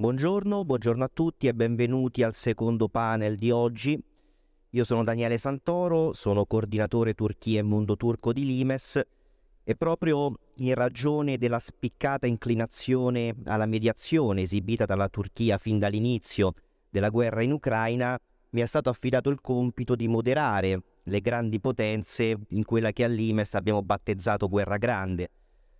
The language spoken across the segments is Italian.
Buongiorno, buongiorno a tutti e benvenuti al secondo panel di oggi. Io sono Daniele Santoro, sono coordinatore Turchia e Mondo Turco di Limes e proprio in ragione della spiccata inclinazione alla mediazione esibita dalla Turchia fin dall'inizio della guerra in Ucraina, mi è stato affidato il compito di moderare le grandi potenze in quella che a Limes abbiamo battezzato guerra grande.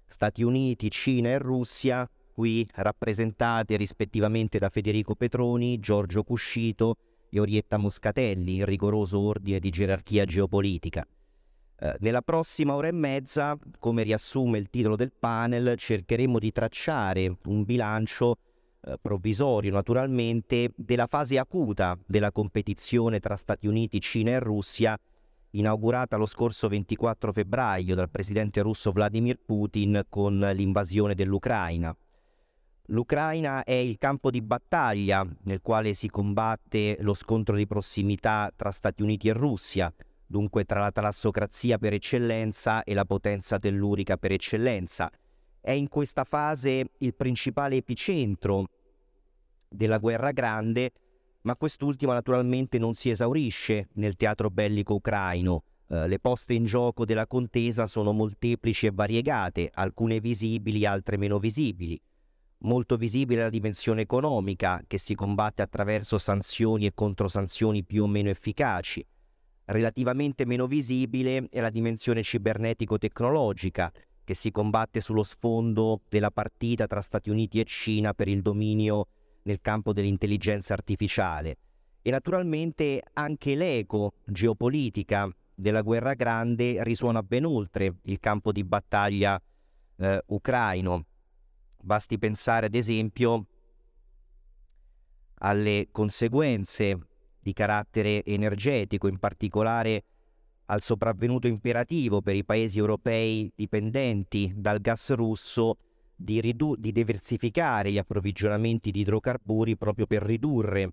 Stati Uniti, Cina e Russia qui rappresentate rispettivamente da Federico Petroni, Giorgio Cuscito e Orietta Moscatelli, in rigoroso ordine di gerarchia geopolitica. Eh, nella prossima ora e mezza, come riassume il titolo del panel, cercheremo di tracciare un bilancio eh, provvisorio naturalmente della fase acuta della competizione tra Stati Uniti, Cina e Russia inaugurata lo scorso 24 febbraio dal presidente russo Vladimir Putin con l'invasione dell'Ucraina. L'Ucraina è il campo di battaglia nel quale si combatte lo scontro di prossimità tra Stati Uniti e Russia, dunque tra la talassocrazia per eccellenza e la potenza tellurica per eccellenza. È in questa fase il principale epicentro della guerra grande, ma quest'ultima naturalmente non si esaurisce nel teatro bellico ucraino. Eh, le poste in gioco della contesa sono molteplici e variegate, alcune visibili, altre meno visibili. Molto visibile la dimensione economica, che si combatte attraverso sanzioni e controsanzioni più o meno efficaci. Relativamente meno visibile è la dimensione cibernetico-tecnologica, che si combatte sullo sfondo della partita tra Stati Uniti e Cina per il dominio nel campo dell'intelligenza artificiale. E naturalmente anche l'eco geopolitica della guerra grande risuona ben oltre il campo di battaglia eh, ucraino. Basti pensare ad esempio alle conseguenze di carattere energetico, in particolare al sopravvenuto imperativo per i paesi europei dipendenti dal gas russo di, ridu- di diversificare gli approvvigionamenti di idrocarburi proprio per ridurre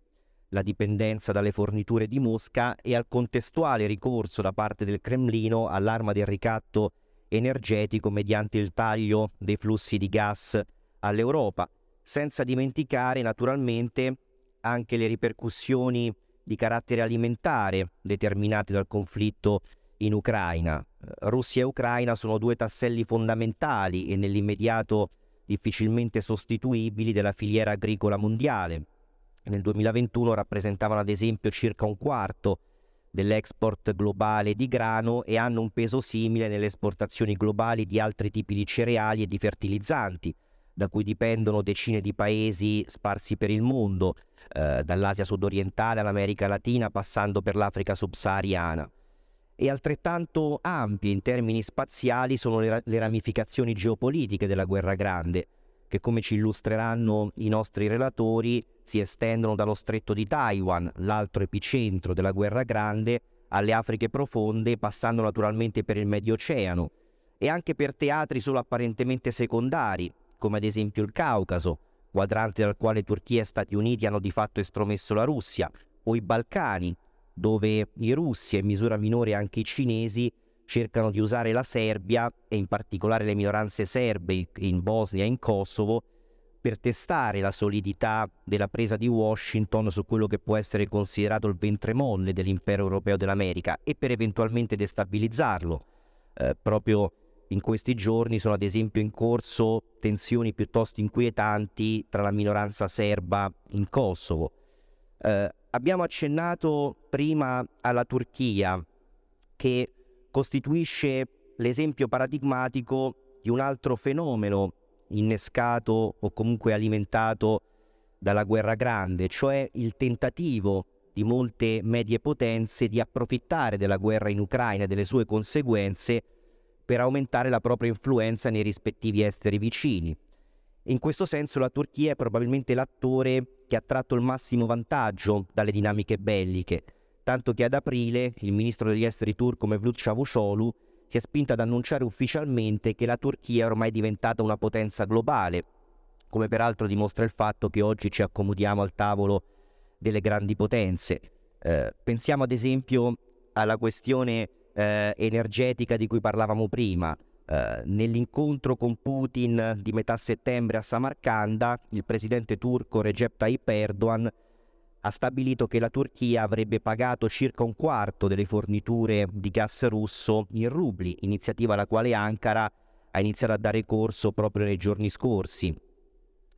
la dipendenza dalle forniture di Mosca e al contestuale ricorso da parte del Cremlino all'arma del ricatto energetico mediante il taglio dei flussi di gas all'Europa, senza dimenticare naturalmente anche le ripercussioni di carattere alimentare determinate dal conflitto in Ucraina. Russia e Ucraina sono due tasselli fondamentali e nell'immediato difficilmente sostituibili della filiera agricola mondiale. Nel 2021 rappresentavano ad esempio circa un quarto dell'export globale di grano e hanno un peso simile nelle esportazioni globali di altri tipi di cereali e di fertilizzanti, da cui dipendono decine di paesi sparsi per il mondo, eh, dall'Asia sudorientale all'America Latina passando per l'Africa subsahariana. E altrettanto ampie in termini spaziali sono le, le ramificazioni geopolitiche della guerra grande, che come ci illustreranno i nostri relatori si estendono dallo stretto di Taiwan, l'altro epicentro della guerra grande, alle Afriche profonde, passando naturalmente per il Medio Oceano, e anche per teatri solo apparentemente secondari, come ad esempio il Caucaso, quadrante dal quale Turchia e Stati Uniti hanno di fatto estromesso la Russia, o i Balcani, dove i russi e in misura minore anche i cinesi cercano di usare la Serbia e in particolare le minoranze serbe in Bosnia e in Kosovo per testare la solidità della presa di Washington su quello che può essere considerato il ventre molle dell'impero europeo dell'America e per eventualmente destabilizzarlo. Eh, proprio in questi giorni sono ad esempio in corso tensioni piuttosto inquietanti tra la minoranza serba in Kosovo. Eh, abbiamo accennato prima alla Turchia che costituisce l'esempio paradigmatico di un altro fenomeno innescato o comunque alimentato dalla guerra grande, cioè il tentativo di molte medie potenze di approfittare della guerra in Ucraina e delle sue conseguenze per aumentare la propria influenza nei rispettivi esteri vicini. In questo senso la Turchia è probabilmente l'attore che ha tratto il massimo vantaggio dalle dinamiche belliche, tanto che ad aprile il ministro degli esteri turco Mevlut Cavusoglu si è spinto ad annunciare ufficialmente che la Turchia è ormai diventata una potenza globale, come peraltro dimostra il fatto che oggi ci accomodiamo al tavolo delle grandi potenze. Eh, pensiamo ad esempio alla questione eh, energetica di cui parlavamo prima. Uh, nell'incontro con Putin di metà settembre a Samarcanda, il presidente turco Recep Tayyip Erdogan ha stabilito che la Turchia avrebbe pagato circa un quarto delle forniture di gas russo in rubli, iniziativa alla quale Ankara ha iniziato a dare corso proprio nei giorni scorsi.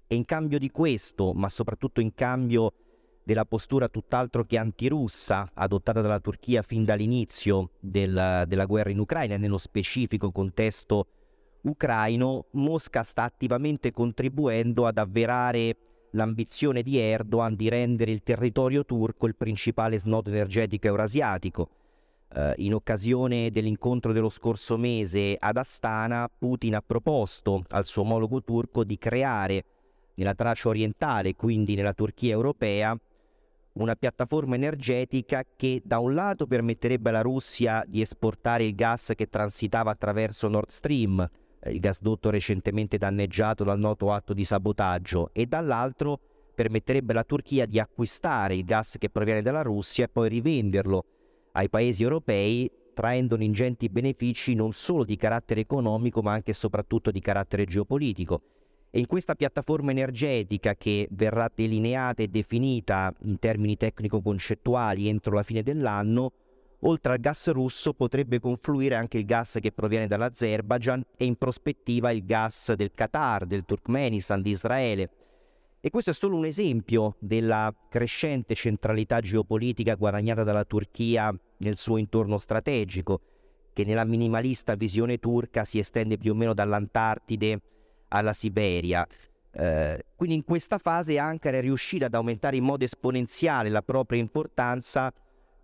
E in cambio di questo, ma soprattutto in cambio della postura tutt'altro che antirussa adottata dalla Turchia fin dall'inizio del, della guerra in Ucraina, nello specifico contesto ucraino, Mosca sta attivamente contribuendo ad avverare l'ambizione di Erdogan di rendere il territorio turco il principale snodo energetico eurasiatico. Uh, in occasione dell'incontro dello scorso mese ad Astana, Putin ha proposto al suo omologo turco di creare nella traccia orientale, quindi nella Turchia europea, una piattaforma energetica che da un lato permetterebbe alla Russia di esportare il gas che transitava attraverso Nord Stream, eh, il gasdotto recentemente danneggiato dal noto atto di sabotaggio, e dall'altro permetterebbe alla Turchia di acquistare il gas che proviene dalla Russia e poi rivenderlo ai paesi europei traendone ingenti benefici non solo di carattere economico ma anche e soprattutto di carattere geopolitico. E in questa piattaforma energetica che verrà delineata e definita in termini tecnico-concettuali entro la fine dell'anno, oltre al gas russo potrebbe confluire anche il gas che proviene dall'Azerbaijan e in prospettiva il gas del Qatar, del Turkmenistan, di Israele. E questo è solo un esempio della crescente centralità geopolitica guadagnata dalla Turchia nel suo intorno strategico, che nella minimalista visione turca si estende più o meno dall'Antartide alla Siberia. Eh, quindi in questa fase Ankara è riuscita ad aumentare in modo esponenziale la propria importanza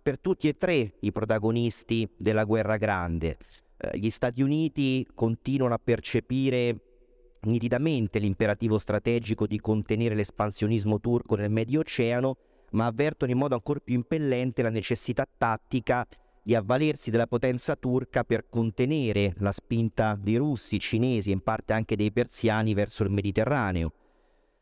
per tutti e tre i protagonisti della guerra grande. Eh, gli Stati Uniti continuano a percepire nitidamente l'imperativo strategico di contenere l'espansionismo turco nel Medio Oceano, ma avvertono in modo ancora più impellente la necessità tattica di avvalersi della potenza turca per contenere la spinta dei russi, cinesi e in parte anche dei persiani verso il Mediterraneo.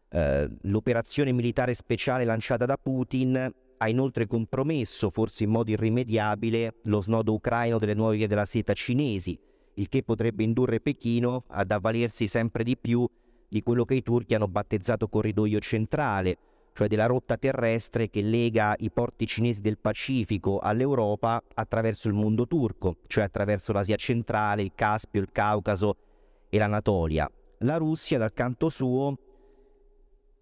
Eh, l'operazione militare speciale lanciata da Putin ha inoltre compromesso, forse in modo irrimediabile, lo snodo ucraino delle nuove vie della seta cinesi, il che potrebbe indurre Pechino ad avvalersi sempre di più di quello che i turchi hanno battezzato corridoio centrale, cioè della rotta terrestre che lega i porti cinesi del Pacifico all'Europa attraverso il mondo turco, cioè attraverso l'Asia centrale, il Caspio, il Caucaso e l'Anatolia. La Russia, dal canto suo,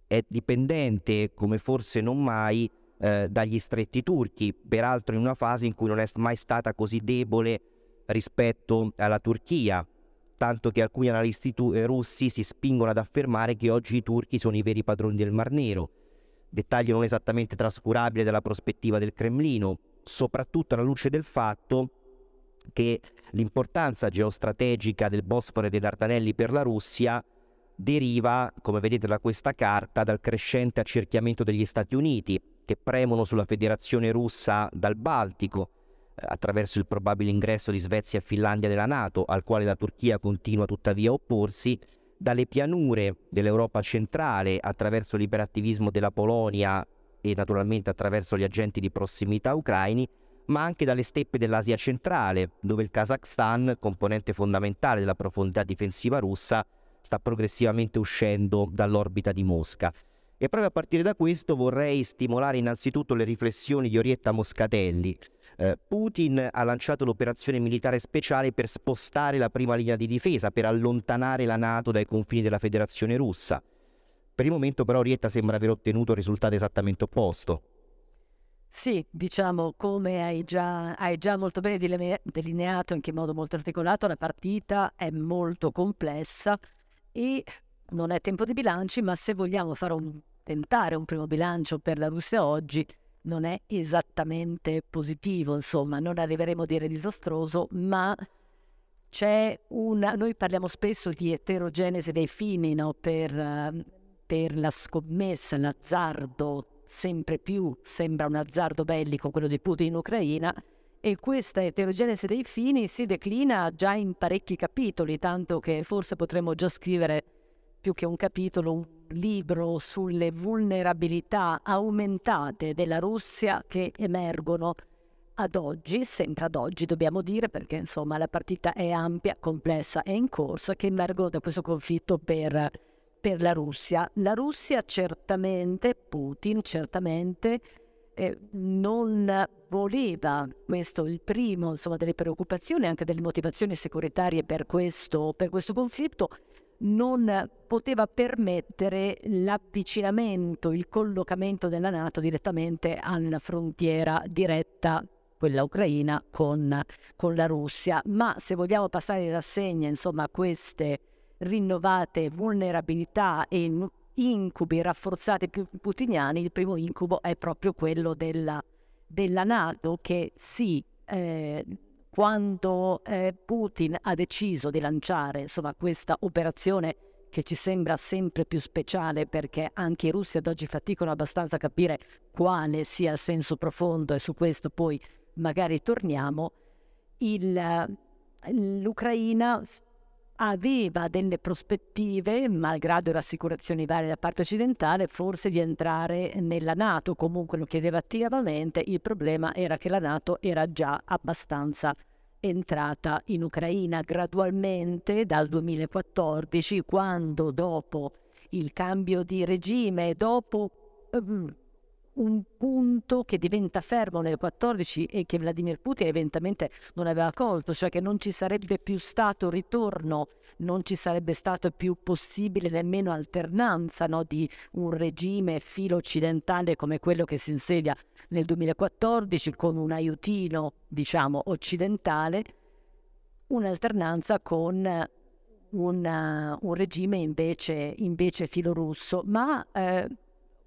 è dipendente, come forse non mai, eh, dagli stretti turchi, peraltro in una fase in cui non è mai stata così debole rispetto alla Turchia, tanto che alcuni analisti tu- russi si spingono ad affermare che oggi i turchi sono i veri padroni del Mar Nero dettaglio non esattamente trascurabile dalla prospettiva del Cremlino, soprattutto alla luce del fatto che l'importanza geostrategica del Bosforo e dei Dardanelli per la Russia deriva, come vedete da questa carta, dal crescente accerchiamento degli Stati Uniti, che premono sulla federazione russa dal Baltico, eh, attraverso il probabile ingresso di Svezia e Finlandia nella Nato, al quale la Turchia continua tuttavia a opporsi, dalle pianure dell'Europa centrale attraverso l'iperattivismo della Polonia e naturalmente attraverso gli agenti di prossimità ucraini, ma anche dalle steppe dell'Asia centrale, dove il Kazakhstan, componente fondamentale della profondità difensiva russa, sta progressivamente uscendo dall'orbita di Mosca. E proprio a partire da questo vorrei stimolare innanzitutto le riflessioni di Orietta Moscatelli. Eh, Putin ha lanciato l'operazione militare speciale per spostare la prima linea di difesa, per allontanare la Nato dai confini della Federazione russa. Per il momento però Orietta sembra aver ottenuto il risultato esattamente opposto. Sì, diciamo, come hai già, hai già molto bene delineato, in modo molto articolato, la partita è molto complessa e non è tempo di bilanci, ma se vogliamo fare un tentare un primo bilancio per la Russia oggi non è esattamente positivo, insomma, non arriveremo a dire disastroso, ma c'è una... Noi parliamo spesso di eterogenesi dei fini no? per, per la scommessa, l'azzardo, sempre più sembra un azzardo bellico quello di Putin in Ucraina, e questa eterogenesi dei fini si declina già in parecchi capitoli, tanto che forse potremmo già scrivere più che un capitolo, un libro sulle vulnerabilità aumentate della Russia che emergono ad oggi, sempre ad oggi dobbiamo dire, perché insomma la partita è ampia, complessa e in corsa, che emergono da questo conflitto per, per la Russia. La Russia certamente, Putin certamente eh, non voleva, questo il primo insomma, delle preoccupazioni, anche delle motivazioni securitarie per questo, per questo conflitto, non poteva permettere l'avvicinamento, il collocamento della Nato direttamente alla frontiera diretta quella ucraina con, con, la Russia. Ma se vogliamo passare in rassegna insomma, queste rinnovate vulnerabilità e incubi rafforzati più putiniani, il primo incubo è proprio quello della, della Nato che sì, eh, quando eh, Putin ha deciso di lanciare insomma, questa operazione che ci sembra sempre più speciale perché anche i russi ad oggi faticano abbastanza a capire quale sia il senso profondo e su questo poi magari torniamo, il, l'Ucraina aveva delle prospettive, malgrado rassicurazioni varie da parte occidentale, forse di entrare nella Nato, comunque lo chiedeva attivamente, il problema era che la Nato era già abbastanza entrata in Ucraina gradualmente dal 2014, quando dopo il cambio di regime, dopo um, un punto che diventa fermo nel 14 e che Vladimir Putin evidentemente non aveva colto, cioè che non ci sarebbe più stato ritorno, non ci sarebbe stato più possibile nemmeno alternanza no, di un regime filo occidentale come quello che si insedia nel 2014 con un aiutino, diciamo, occidentale, un'alternanza con una, un regime invece, invece filorusso, ma eh,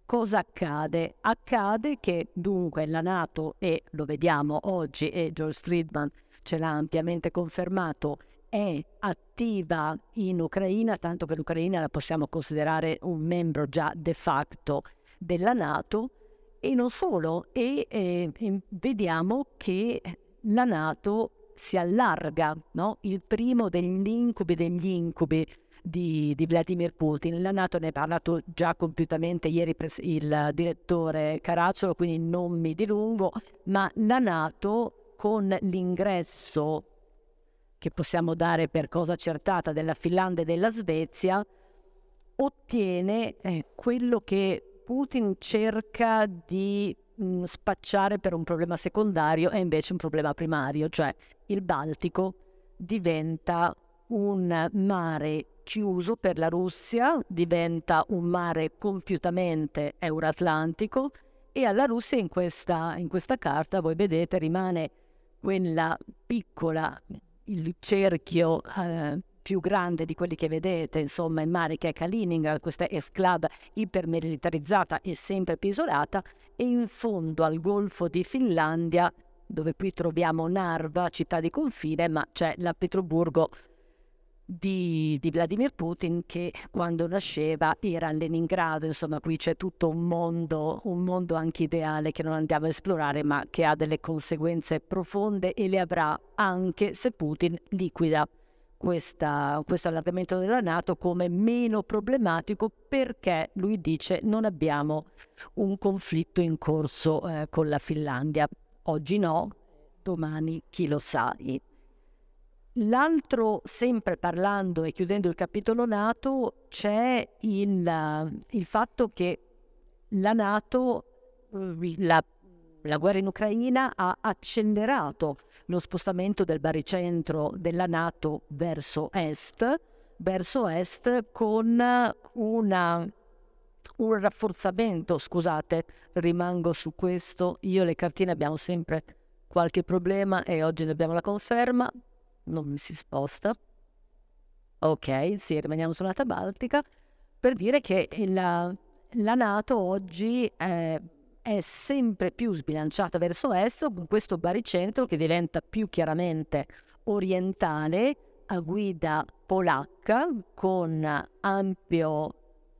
cosa accade? Accade che dunque la Nato, e lo vediamo oggi, e George Friedman ce l'ha ampiamente confermato, è attiva in Ucraina, tanto che l'Ucraina la possiamo considerare un membro già de facto della Nato, e non solo, e, e, e vediamo che la Nato si allarga, no? il primo degli incubi degli incubi di, di, Vladimir Putin. La Nato ne ha parlato già compiutamente ieri il direttore Caracciolo, quindi non mi dilungo, ma la Nato con l'ingresso che possiamo dare per cosa accertata della Finlandia e della Svezia ottiene eh, quello che Putin cerca di mh, mm, spacciare per un problema secondario e invece un problema primario, cioè il Baltico diventa un mare chiuso per la Russia, diventa un mare compiutamente euroatlantico e alla Russia in questa, in questa carta, voi vedete, rimane quella piccola, il cerchio eh, più grande di quelli che vedete, insomma, il mare che è Kaliningrad, questa esclave ipermilitarizzata e sempre più isolata, e in fondo al Golfo di Finlandia, dove qui troviamo Narva, città di confine, ma c'è la Pietroburgo di, di, Vladimir Putin che quando nasceva era a Leningrado, insomma qui c'è tutto un mondo, un mondo anche ideale che non andiamo a esplorare ma che ha delle conseguenze profonde e le avrà anche se Putin liquida questa, questo allargamento della Nato come meno problematico perché lui dice non abbiamo un conflitto in corso eh, con la Finlandia. Oggi no, domani chi lo sa. L'altro, sempre parlando e chiudendo il capitolo NATO, c'è il, il fatto che la NATO, la, la, guerra in Ucraina, ha accelerato lo spostamento del baricentro della NATO verso est, verso est con una, un rafforzamento, scusate, rimango su questo, io e le cartine abbiamo sempre qualche problema e oggi ne abbiamo la conferma, non si sposta. Ok, sì, rimaniamo sulla baltica, per dire che la, la Nato oggi è, è, sempre più sbilanciata verso est con questo baricentro che diventa più chiaramente orientale a guida polacca con ampio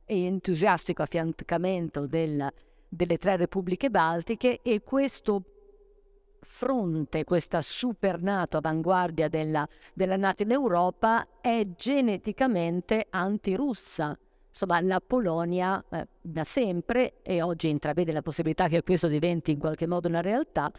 e entusiastico affiancamento del, delle tre repubbliche baltiche e questo fronte, questa super NATO avanguardia della, della NATO in Europa, è geneticamente antirussa. Insomma, la Polonia eh, da sempre, e oggi intravede la possibilità che questo diventi in qualche modo una realtà,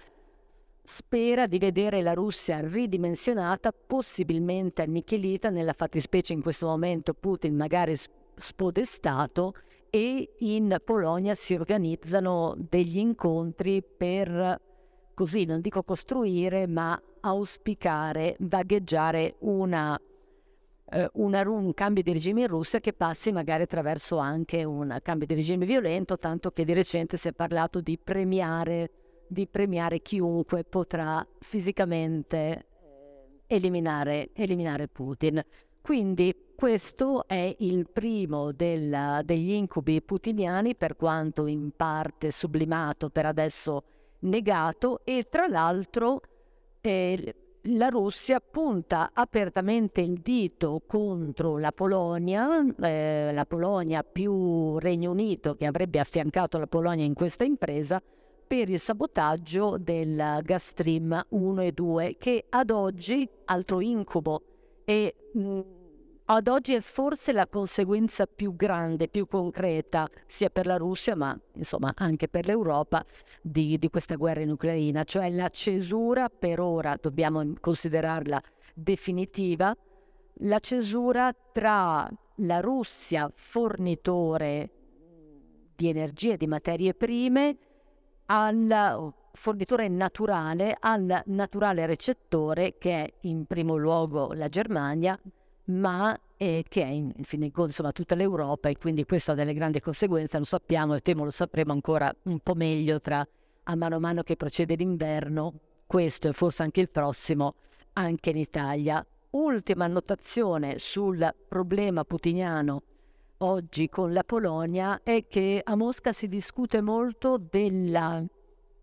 spera di vedere la Russia ridimensionata, possibilmente annichilita, nella fattispecie in questo momento Putin magari spodestato e in Polonia si organizzano degli incontri per, così non dico costruire, ma auspicare, vagheggiare una, eh, una, un cambio di regime in Russia che passi magari attraverso anche un cambio di regime violento, tanto che di recente si è parlato di premiare, di premiare chiunque potrà fisicamente eh, eliminare, eliminare Putin. Quindi questo è il primo del, degli incubi putiniani, per quanto in parte sublimato, per adesso negato, e tra l'altro eh, la Russia punta apertamente il dito contro la Polonia, eh, la Polonia più Regno Unito che avrebbe affiancato la Polonia in questa impresa, per il sabotaggio del gas stream 1 e 2 che ad oggi, altro incubo, e mh, ad oggi è forse la conseguenza più grande, più concreta, sia per la Russia, ma insomma anche per l'Europa, di, di questa guerra in Ucraina, cioè la cesura per ora, dobbiamo considerarla definitiva, la cesura tra la Russia fornitore di energie, di materie prime, al fornitore naturale, al naturale recettore che è in primo luogo la Germania, ma eh, che è in, in fin dei conti insomma tutta l'Europa e quindi questo ha delle grandi conseguenze, lo sappiamo e temo lo sapremo ancora un po' meglio tra a mano a mano che procede l'inverno, questo e forse anche il prossimo, anche in Italia. Ultima annotazione sul problema putiniano oggi con la Polonia è che a Mosca si discute molto della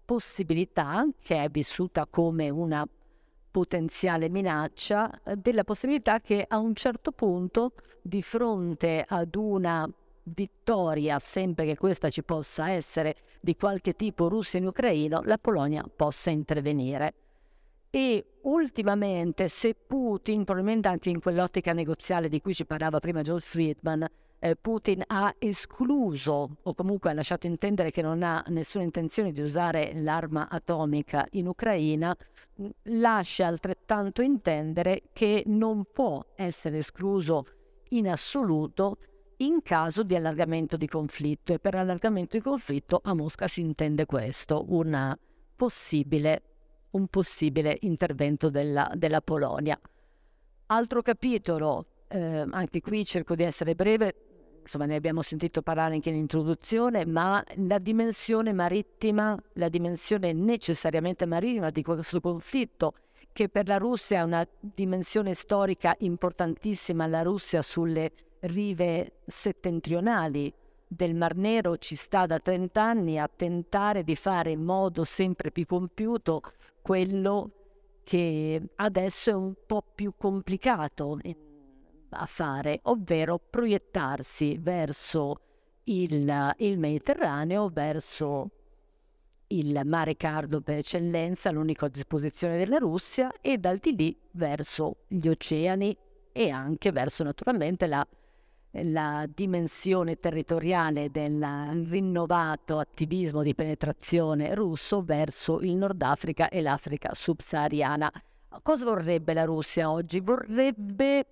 possibilità, che è vissuta come una potenziale minaccia eh, della possibilità che a un certo punto di fronte ad una vittoria, sempre che questa ci possa essere di qualche tipo russo in Ucraina, la Polonia possa intervenire. E ultimamente, se Putin, probabilmente anche in quell'ottica negoziale di cui ci parlava prima George Friedman, eh, Putin ha escluso o comunque ha lasciato intendere che non ha nessuna intenzione di usare l'arma atomica in Ucraina, lascia altrettanto intendere che non può essere escluso in assoluto in caso di allargamento di conflitto e per allargamento di conflitto a Mosca si intende questo, possibile, un possibile intervento della, della Polonia. Altro capitolo, eh, anche qui cerco di essere breve, insomma ne abbiamo sentito parlare anche in introduzione, ma la dimensione marittima, la dimensione necessariamente marittima di questo conflitto, che per la Russia è una dimensione storica importantissima, la Russia sulle rive settentrionali del Mar Nero ci sta da 30 anni a tentare di fare in modo sempre più compiuto quello che adesso è un po' più complicato a fare, ovvero proiettarsi verso il, il Mediterraneo, verso il mare caldo per eccellenza, l'unico a disposizione della Russia, e dal di lì verso gli oceani e anche verso naturalmente la, la dimensione territoriale del rinnovato attivismo di penetrazione russo verso il Nord Africa e l'Africa subsahariana. Cosa vorrebbe la Russia oggi? Vorrebbe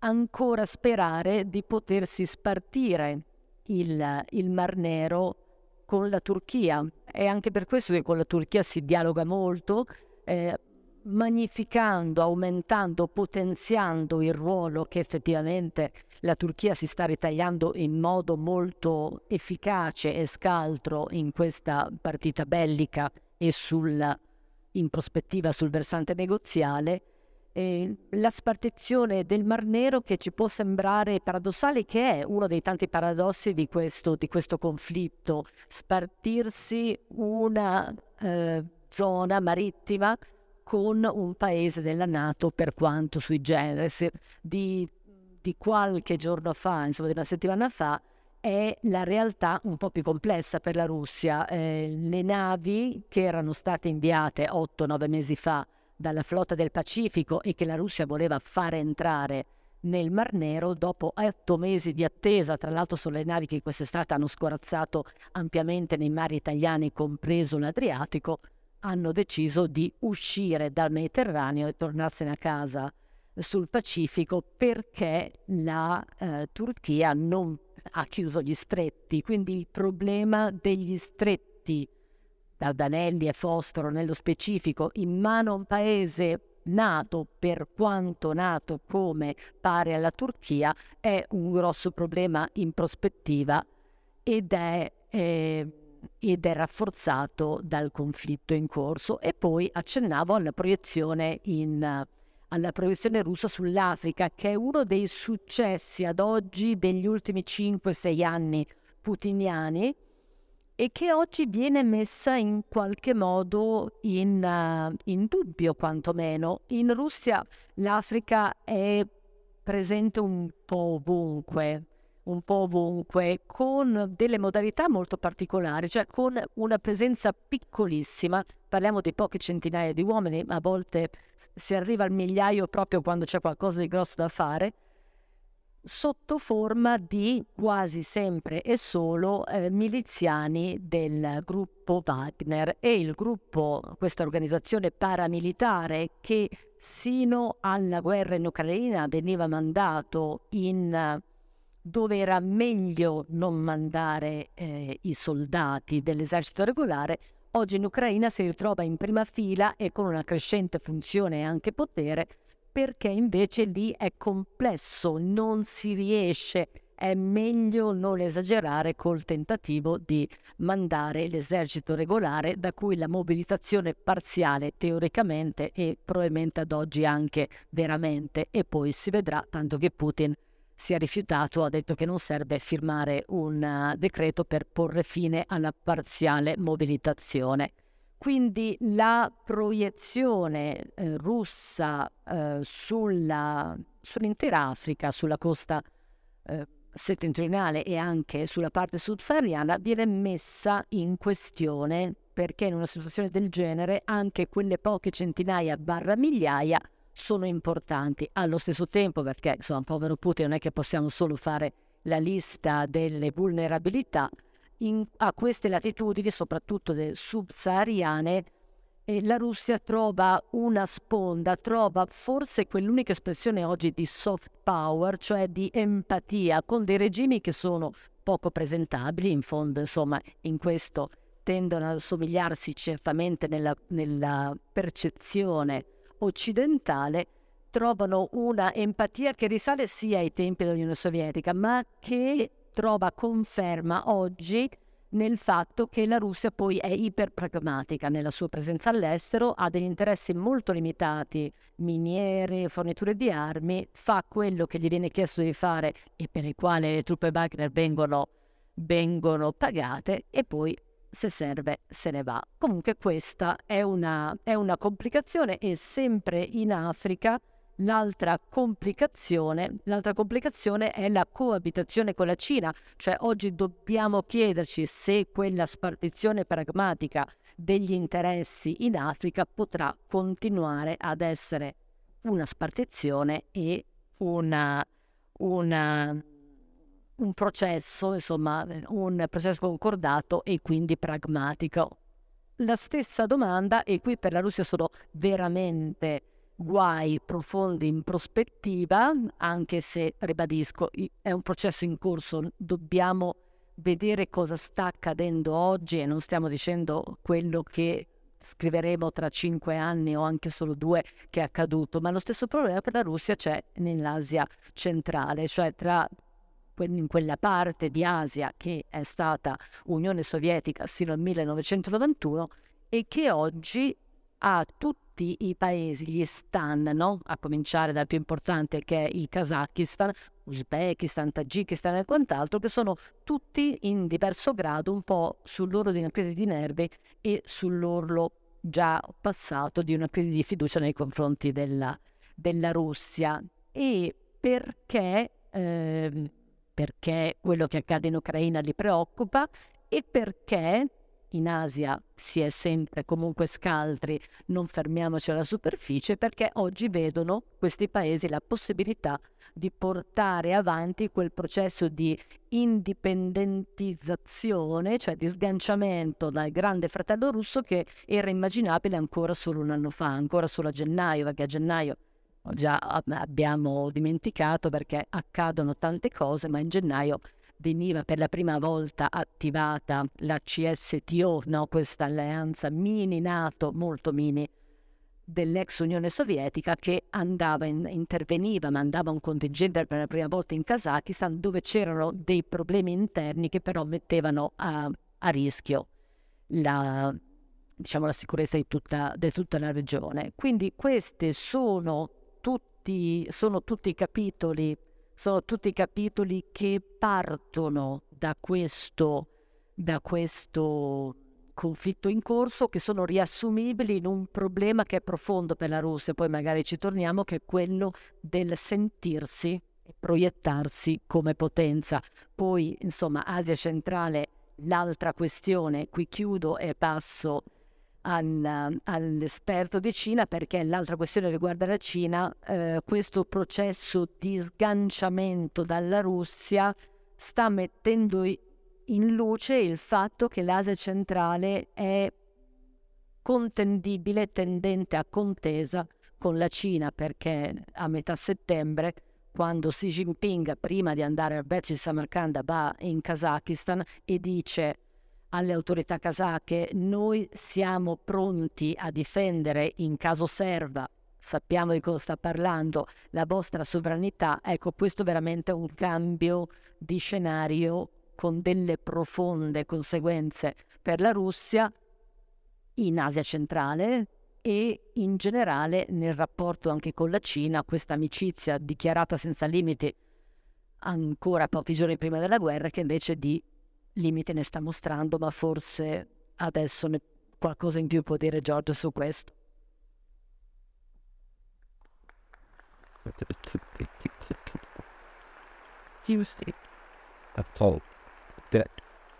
ancora sperare di potersi spartire il, il Mar Nero con la Turchia. È anche per questo che con la Turchia si dialoga molto, eh, magnificando, aumentando, potenziando il ruolo che effettivamente la Turchia si sta ritagliando in modo molto efficace e scaltro in questa partita bellica e sul, in prospettiva sul versante negoziale la spartizione del Mar Nero che ci può sembrare paradossale, che è uno dei tanti paradossi di questo, di questo conflitto, spartirsi una eh, zona marittima con un paese della Nato per quanto sui generis. Di, di qualche giorno fa, insomma di una settimana fa, è la realtà un po' più complessa per la Russia. Eh, le navi che erano state inviate 8-9 mesi fa dalla flotta del Pacifico e che la Russia voleva fare entrare nel Mar Nero dopo otto mesi di attesa, tra l'altro sono le navi che quest'estate hanno scorazzato ampiamente nei mari italiani, compreso l'Adriatico, hanno deciso di uscire dal Mediterraneo e tornarsene a casa sul Pacifico perché la eh, Turchia non ha chiuso gli stretti, quindi il problema degli stretti Dardanelli e Fosforo nello specifico in mano a un paese nato per quanto nato come pare alla Turchia è un grosso problema in prospettiva ed è, eh, ed è rafforzato dal conflitto in corso. E poi accennavo alla proiezione in alla proiezione russa sull'Africa, che è uno dei successi ad oggi degli ultimi 5-6 anni putiniani e che oggi viene messa in qualche modo in, uh, in dubbio, quantomeno. In Russia l'Africa è presente un po' ovunque, un po' ovunque, con delle modalità molto particolari, cioè con una presenza piccolissima. Parliamo di poche centinaia di uomini, a volte si arriva al migliaio proprio quando c'è qualcosa di grosso da fare, sotto forma di quasi sempre e solo eh, miliziani del gruppo Wagner. E il gruppo, questa organizzazione paramilitare che sino alla guerra in Ucraina veniva mandato in dove era meglio non mandare eh, i soldati dell'esercito regolare, oggi in Ucraina si ritrova in prima fila e con una crescente funzione e anche potere perché invece lì è complesso, non si riesce, è meglio non esagerare col tentativo di mandare l'esercito regolare da cui la mobilitazione parziale teoricamente e probabilmente ad oggi anche veramente e poi si vedrà tanto che Putin si è rifiutato, ha detto che non serve firmare un uh, decreto per porre fine alla parziale mobilitazione. Quindi la proiezione eh, russa eh, sulla, sull'intera Africa, sulla costa eh, settentrionale e anche sulla parte subsahariana viene messa in questione perché in una situazione del genere anche quelle poche centinaia barra migliaia sono importanti. Allo stesso tempo, perché insomma, povero Putin non è che possiamo solo fare la lista delle vulnerabilità, in, a queste latitudini, soprattutto subsahariane, eh, la Russia trova una sponda, trova forse quell'unica espressione oggi di soft power, cioè di empatia con dei regimi che sono poco presentabili, in fondo, insomma, in questo tendono ad assomigliarsi certamente nella, nella percezione occidentale, trovano una empatia che risale sia ai tempi dell'Unione Sovietica, ma che trova conferma oggi nel fatto che la Russia poi è iperpragmatica nella sua presenza all'estero, ha degli interessi molto limitati, miniere, forniture di armi, fa quello che gli viene chiesto di fare e per il quale le truppe Wagner vengono, vengono pagate e poi se serve se ne va. Comunque questa è una, è una complicazione e sempre in Africa L'altra complicazione, l'altra complicazione è la coabitazione con la Cina, cioè oggi dobbiamo chiederci se quella spartizione pragmatica degli interessi in Africa potrà continuare ad essere una spartizione e una, una, un processo, insomma, un processo concordato e quindi pragmatico. La stessa domanda, e qui per la Russia sono veramente guai profondi in prospettiva, anche se, ribadisco, è un processo in corso, dobbiamo vedere cosa sta accadendo oggi e non stiamo dicendo quello che scriveremo tra cinque anni o anche solo due che è accaduto, ma lo stesso problema per la Russia c'è nell'Asia centrale, cioè tra in quella parte di Asia che è stata Unione Sovietica sino al 1991 e che oggi ha tutti i paesi, gli stan, no? a cominciare dal più importante che è il Kazakistan, Uzbekistan, Tagikistan e quant'altro, che sono tutti in diverso grado un po' sull'orlo di una crisi di nervi e sull'orlo già passato di una crisi di fiducia nei confronti della, della Russia. E perché, eh, perché quello che accade in Ucraina li preoccupa e perché in Asia si è sempre comunque scaltri, non fermiamoci alla superficie, perché oggi vedono questi paesi la possibilità di portare avanti quel processo di indipendentizzazione, cioè di sganciamento dal grande fratello russo che era immaginabile ancora solo un anno fa, ancora solo a gennaio, perché a gennaio già abbiamo dimenticato perché accadono tante cose, ma in gennaio veniva per la prima volta attivata la CSTO, no? questa alleanza mini NATO, molto mini, dell'ex Unione Sovietica che andava in, interveniva, mandava un contingente per la prima volta in Kazakistan dove c'erano dei problemi interni che però mettevano a, a rischio la, diciamo, la sicurezza di tutta, di tutta la regione. Quindi questi sono tutti, sono tutti capitoli sono tutti capitoli che partono da questo, da questo conflitto in corso, che sono riassumibili in un problema che è profondo per la Russia, poi magari ci torniamo, che è quello del sentirsi e proiettarsi come potenza. Poi, insomma, Asia centrale, l'altra questione, qui chiudo e passo al, all'esperto di Cina perché l'altra questione riguarda la Cina, eh, questo processo di sganciamento dalla Russia sta mettendo in luce il fatto che l'Asia centrale è contendibile, tendente a contesa con la Cina perché a metà settembre quando Xi Jinping prima di andare al Bechi Samarkand va in Kazakistan e dice alle autorità kazake, noi siamo pronti a difendere in caso serva, sappiamo di cosa sta parlando, la vostra sovranità, ecco questo è veramente un cambio di scenario con delle profonde conseguenze per la Russia in Asia centrale e in generale nel rapporto anche con la Cina, questa amicizia dichiarata senza limiti ancora pochi giorni prima della guerra che invece di limite ne sta mostrando, ma forse adesso ne, qualcosa in più può dire Giorgio su questo.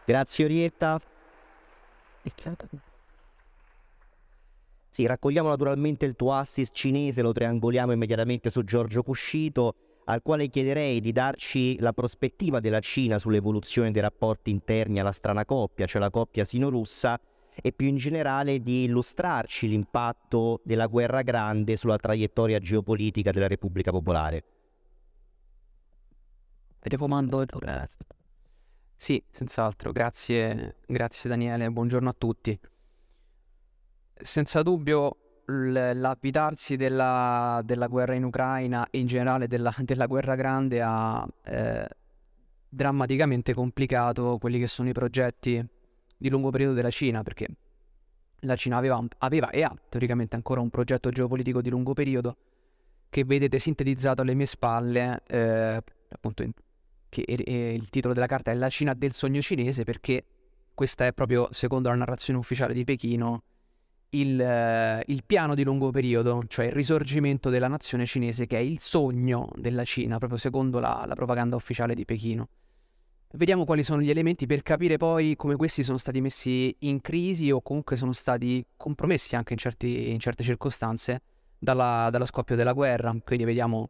Grazie Orietta. Sì, raccogliamo naturalmente il tuo assist cinese, lo triangoliamo immediatamente su Giorgio Cuscito al quale chiederei di darci la prospettiva della Cina sull'evoluzione dei rapporti interni alla strana coppia, cioè la coppia sino-russa, e più in generale di illustrarci l'impatto della guerra grande sulla traiettoria geopolitica della Repubblica Popolare. Sì, senz'altro, grazie, grazie Daniele, buongiorno a tutti. Senza dubbio l'avvitarsi della, della, guerra in Ucraina e in generale della, della guerra grande ha eh, drammaticamente complicato quelli che sono i progetti di lungo periodo della Cina, perché la Cina aveva, aveva e ha teoricamente ancora un progetto geopolitico di lungo periodo che vedete sintetizzato alle mie spalle, eh, appunto, in, che è il titolo della carta è La Cina del sogno cinese, perché questa è proprio, secondo la narrazione ufficiale di Pechino, il, eh, il, piano di lungo periodo, cioè il risorgimento della nazione cinese, che è il sogno della Cina, proprio secondo la, la propaganda ufficiale di Pechino. Vediamo quali sono gli elementi per capire poi come questi sono stati messi in crisi o comunque sono stati compromessi anche in, certi, in certe circostanze dalla, dallo scoppio della guerra. Quindi vediamo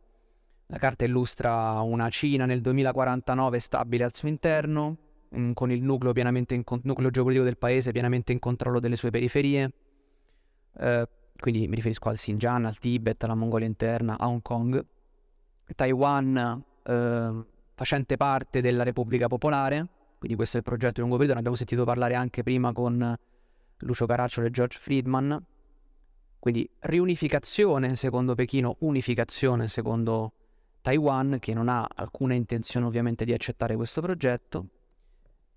la carta illustra una Cina nel 2049 stabile al suo interno, mm, con il nucleo, pienamente in, nucleo geopolitico del paese pienamente in controllo delle sue periferie, eh, quindi mi riferisco al Xinjiang, al Tibet, alla Mongolia interna, a Hong Kong, Taiwan eh, facente parte della Repubblica Popolare, quindi questo è il progetto di lungo periodo, ne abbiamo sentito parlare anche prima con Lucio Caracciolo e George Friedman, quindi riunificazione secondo Pechino, unificazione secondo Taiwan, che non ha alcuna intenzione ovviamente di accettare questo progetto.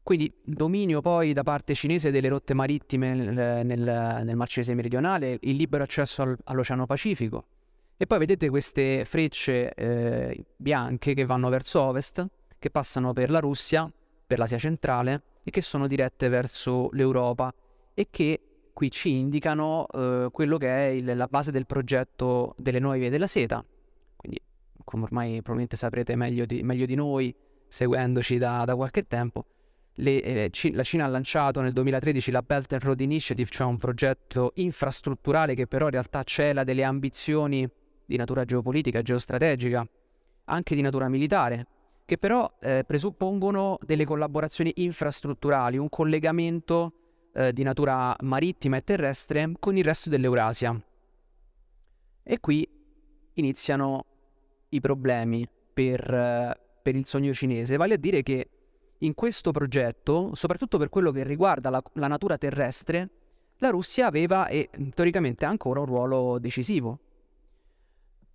Quindi dominio poi da parte cinese delle rotte marittime nel, nel, nel Mar Cinese meridionale, il libero accesso al, all'Oceano Pacifico. E poi vedete queste frecce eh, bianche che vanno verso ovest, che passano per la Russia, per l'Asia centrale e che sono dirette verso l'Europa e che qui ci indicano eh, quello che è il, la base del progetto delle nuove vie della seta. Quindi, come ormai probabilmente saprete meglio di, meglio di noi, seguendoci da, da qualche tempo, le, eh, la Cina ha lanciato nel 2013 la Belt and Road Initiative, cioè un progetto infrastrutturale che però in realtà cela delle ambizioni di natura geopolitica, geostrategica, anche di natura militare, che però eh, presuppongono delle collaborazioni infrastrutturali, un collegamento eh, di natura marittima e terrestre con il resto dell'Eurasia. E qui iniziano i problemi per, eh, per il sogno cinese, vale a dire che in questo progetto, soprattutto per quello che riguarda la, la natura terrestre, la Russia aveva e teoricamente ancora un ruolo decisivo.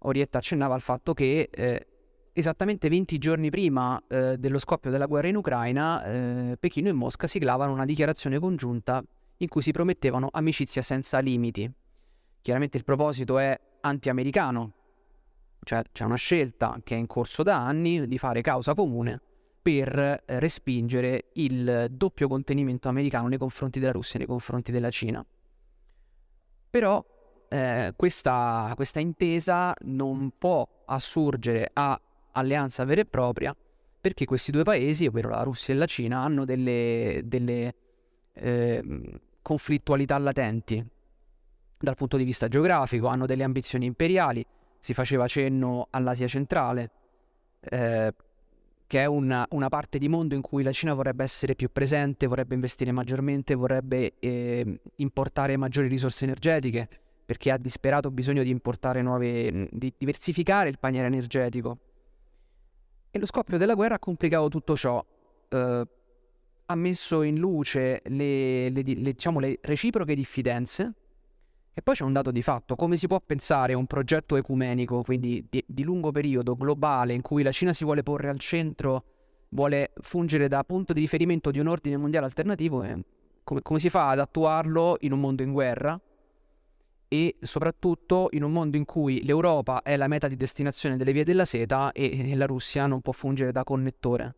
Orietta accennava al fatto che eh, esattamente 20 giorni prima eh, dello scoppio della guerra in Ucraina, eh, Pechino e Mosca siglavano una dichiarazione congiunta in cui si promettevano amicizia senza limiti. Chiaramente il proposito è anti-americano, cioè c'è una scelta che è in corso da anni di fare causa comune per eh, respingere il doppio contenimento americano nei confronti della Russia e nei confronti della Cina. Però eh, questa, questa intesa non può assurgere a alleanza vera e propria perché questi due paesi, ovvero la Russia e la Cina, hanno delle, delle eh, conflittualità latenti dal punto di vista geografico, hanno delle ambizioni imperiali, si faceva cenno all'Asia centrale, eh, che è una, una, parte di mondo in cui la Cina vorrebbe essere più presente, vorrebbe investire maggiormente, vorrebbe eh, importare maggiori risorse energetiche, perché ha disperato bisogno di importare nuove, di diversificare il paniere energetico. E lo scoppio della guerra ha complicato tutto ciò. Eh, ha messo in luce le, le, le, diciamo, le reciproche diffidenze e poi c'è un dato di fatto, come si può pensare a un progetto ecumenico, quindi di, di, lungo periodo, globale, in cui la Cina si vuole porre al centro, vuole fungere da punto di riferimento di un ordine mondiale alternativo, eh, come, come si fa ad attuarlo in un mondo in guerra e soprattutto in un mondo in cui l'Europa è la meta di destinazione delle vie della seta e la Russia non può fungere da connettore.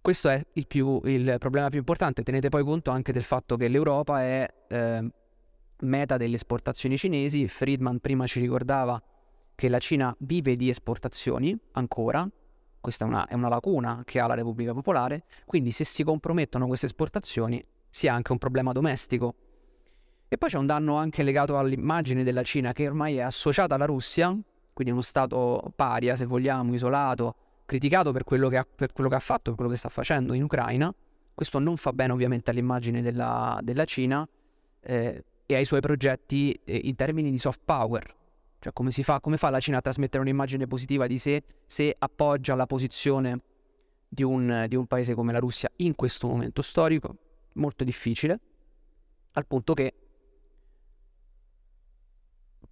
Questo è il, più, il problema più importante, tenete poi conto anche del fatto che l'Europa è... Eh, meta delle esportazioni cinesi. Friedman prima ci ricordava che la Cina vive di esportazioni ancora, questa è una, è una, lacuna che ha la Repubblica Popolare, quindi se si compromettono queste esportazioni si ha anche un problema domestico. E poi c'è un danno anche legato all'immagine della Cina che ormai è associata alla Russia, quindi uno Stato paria, se vogliamo, isolato, criticato per quello che ha, per quello che ha fatto, per quello che sta facendo in Ucraina. Questo non fa bene ovviamente all'immagine della, della Cina. Eh, e ai suoi progetti eh, in termini di soft power. Cioè come, fa, come fa la Cina a trasmettere un'immagine positiva di sé se appoggia la posizione di un, di un paese come la Russia in questo momento storico? Molto difficile, al punto che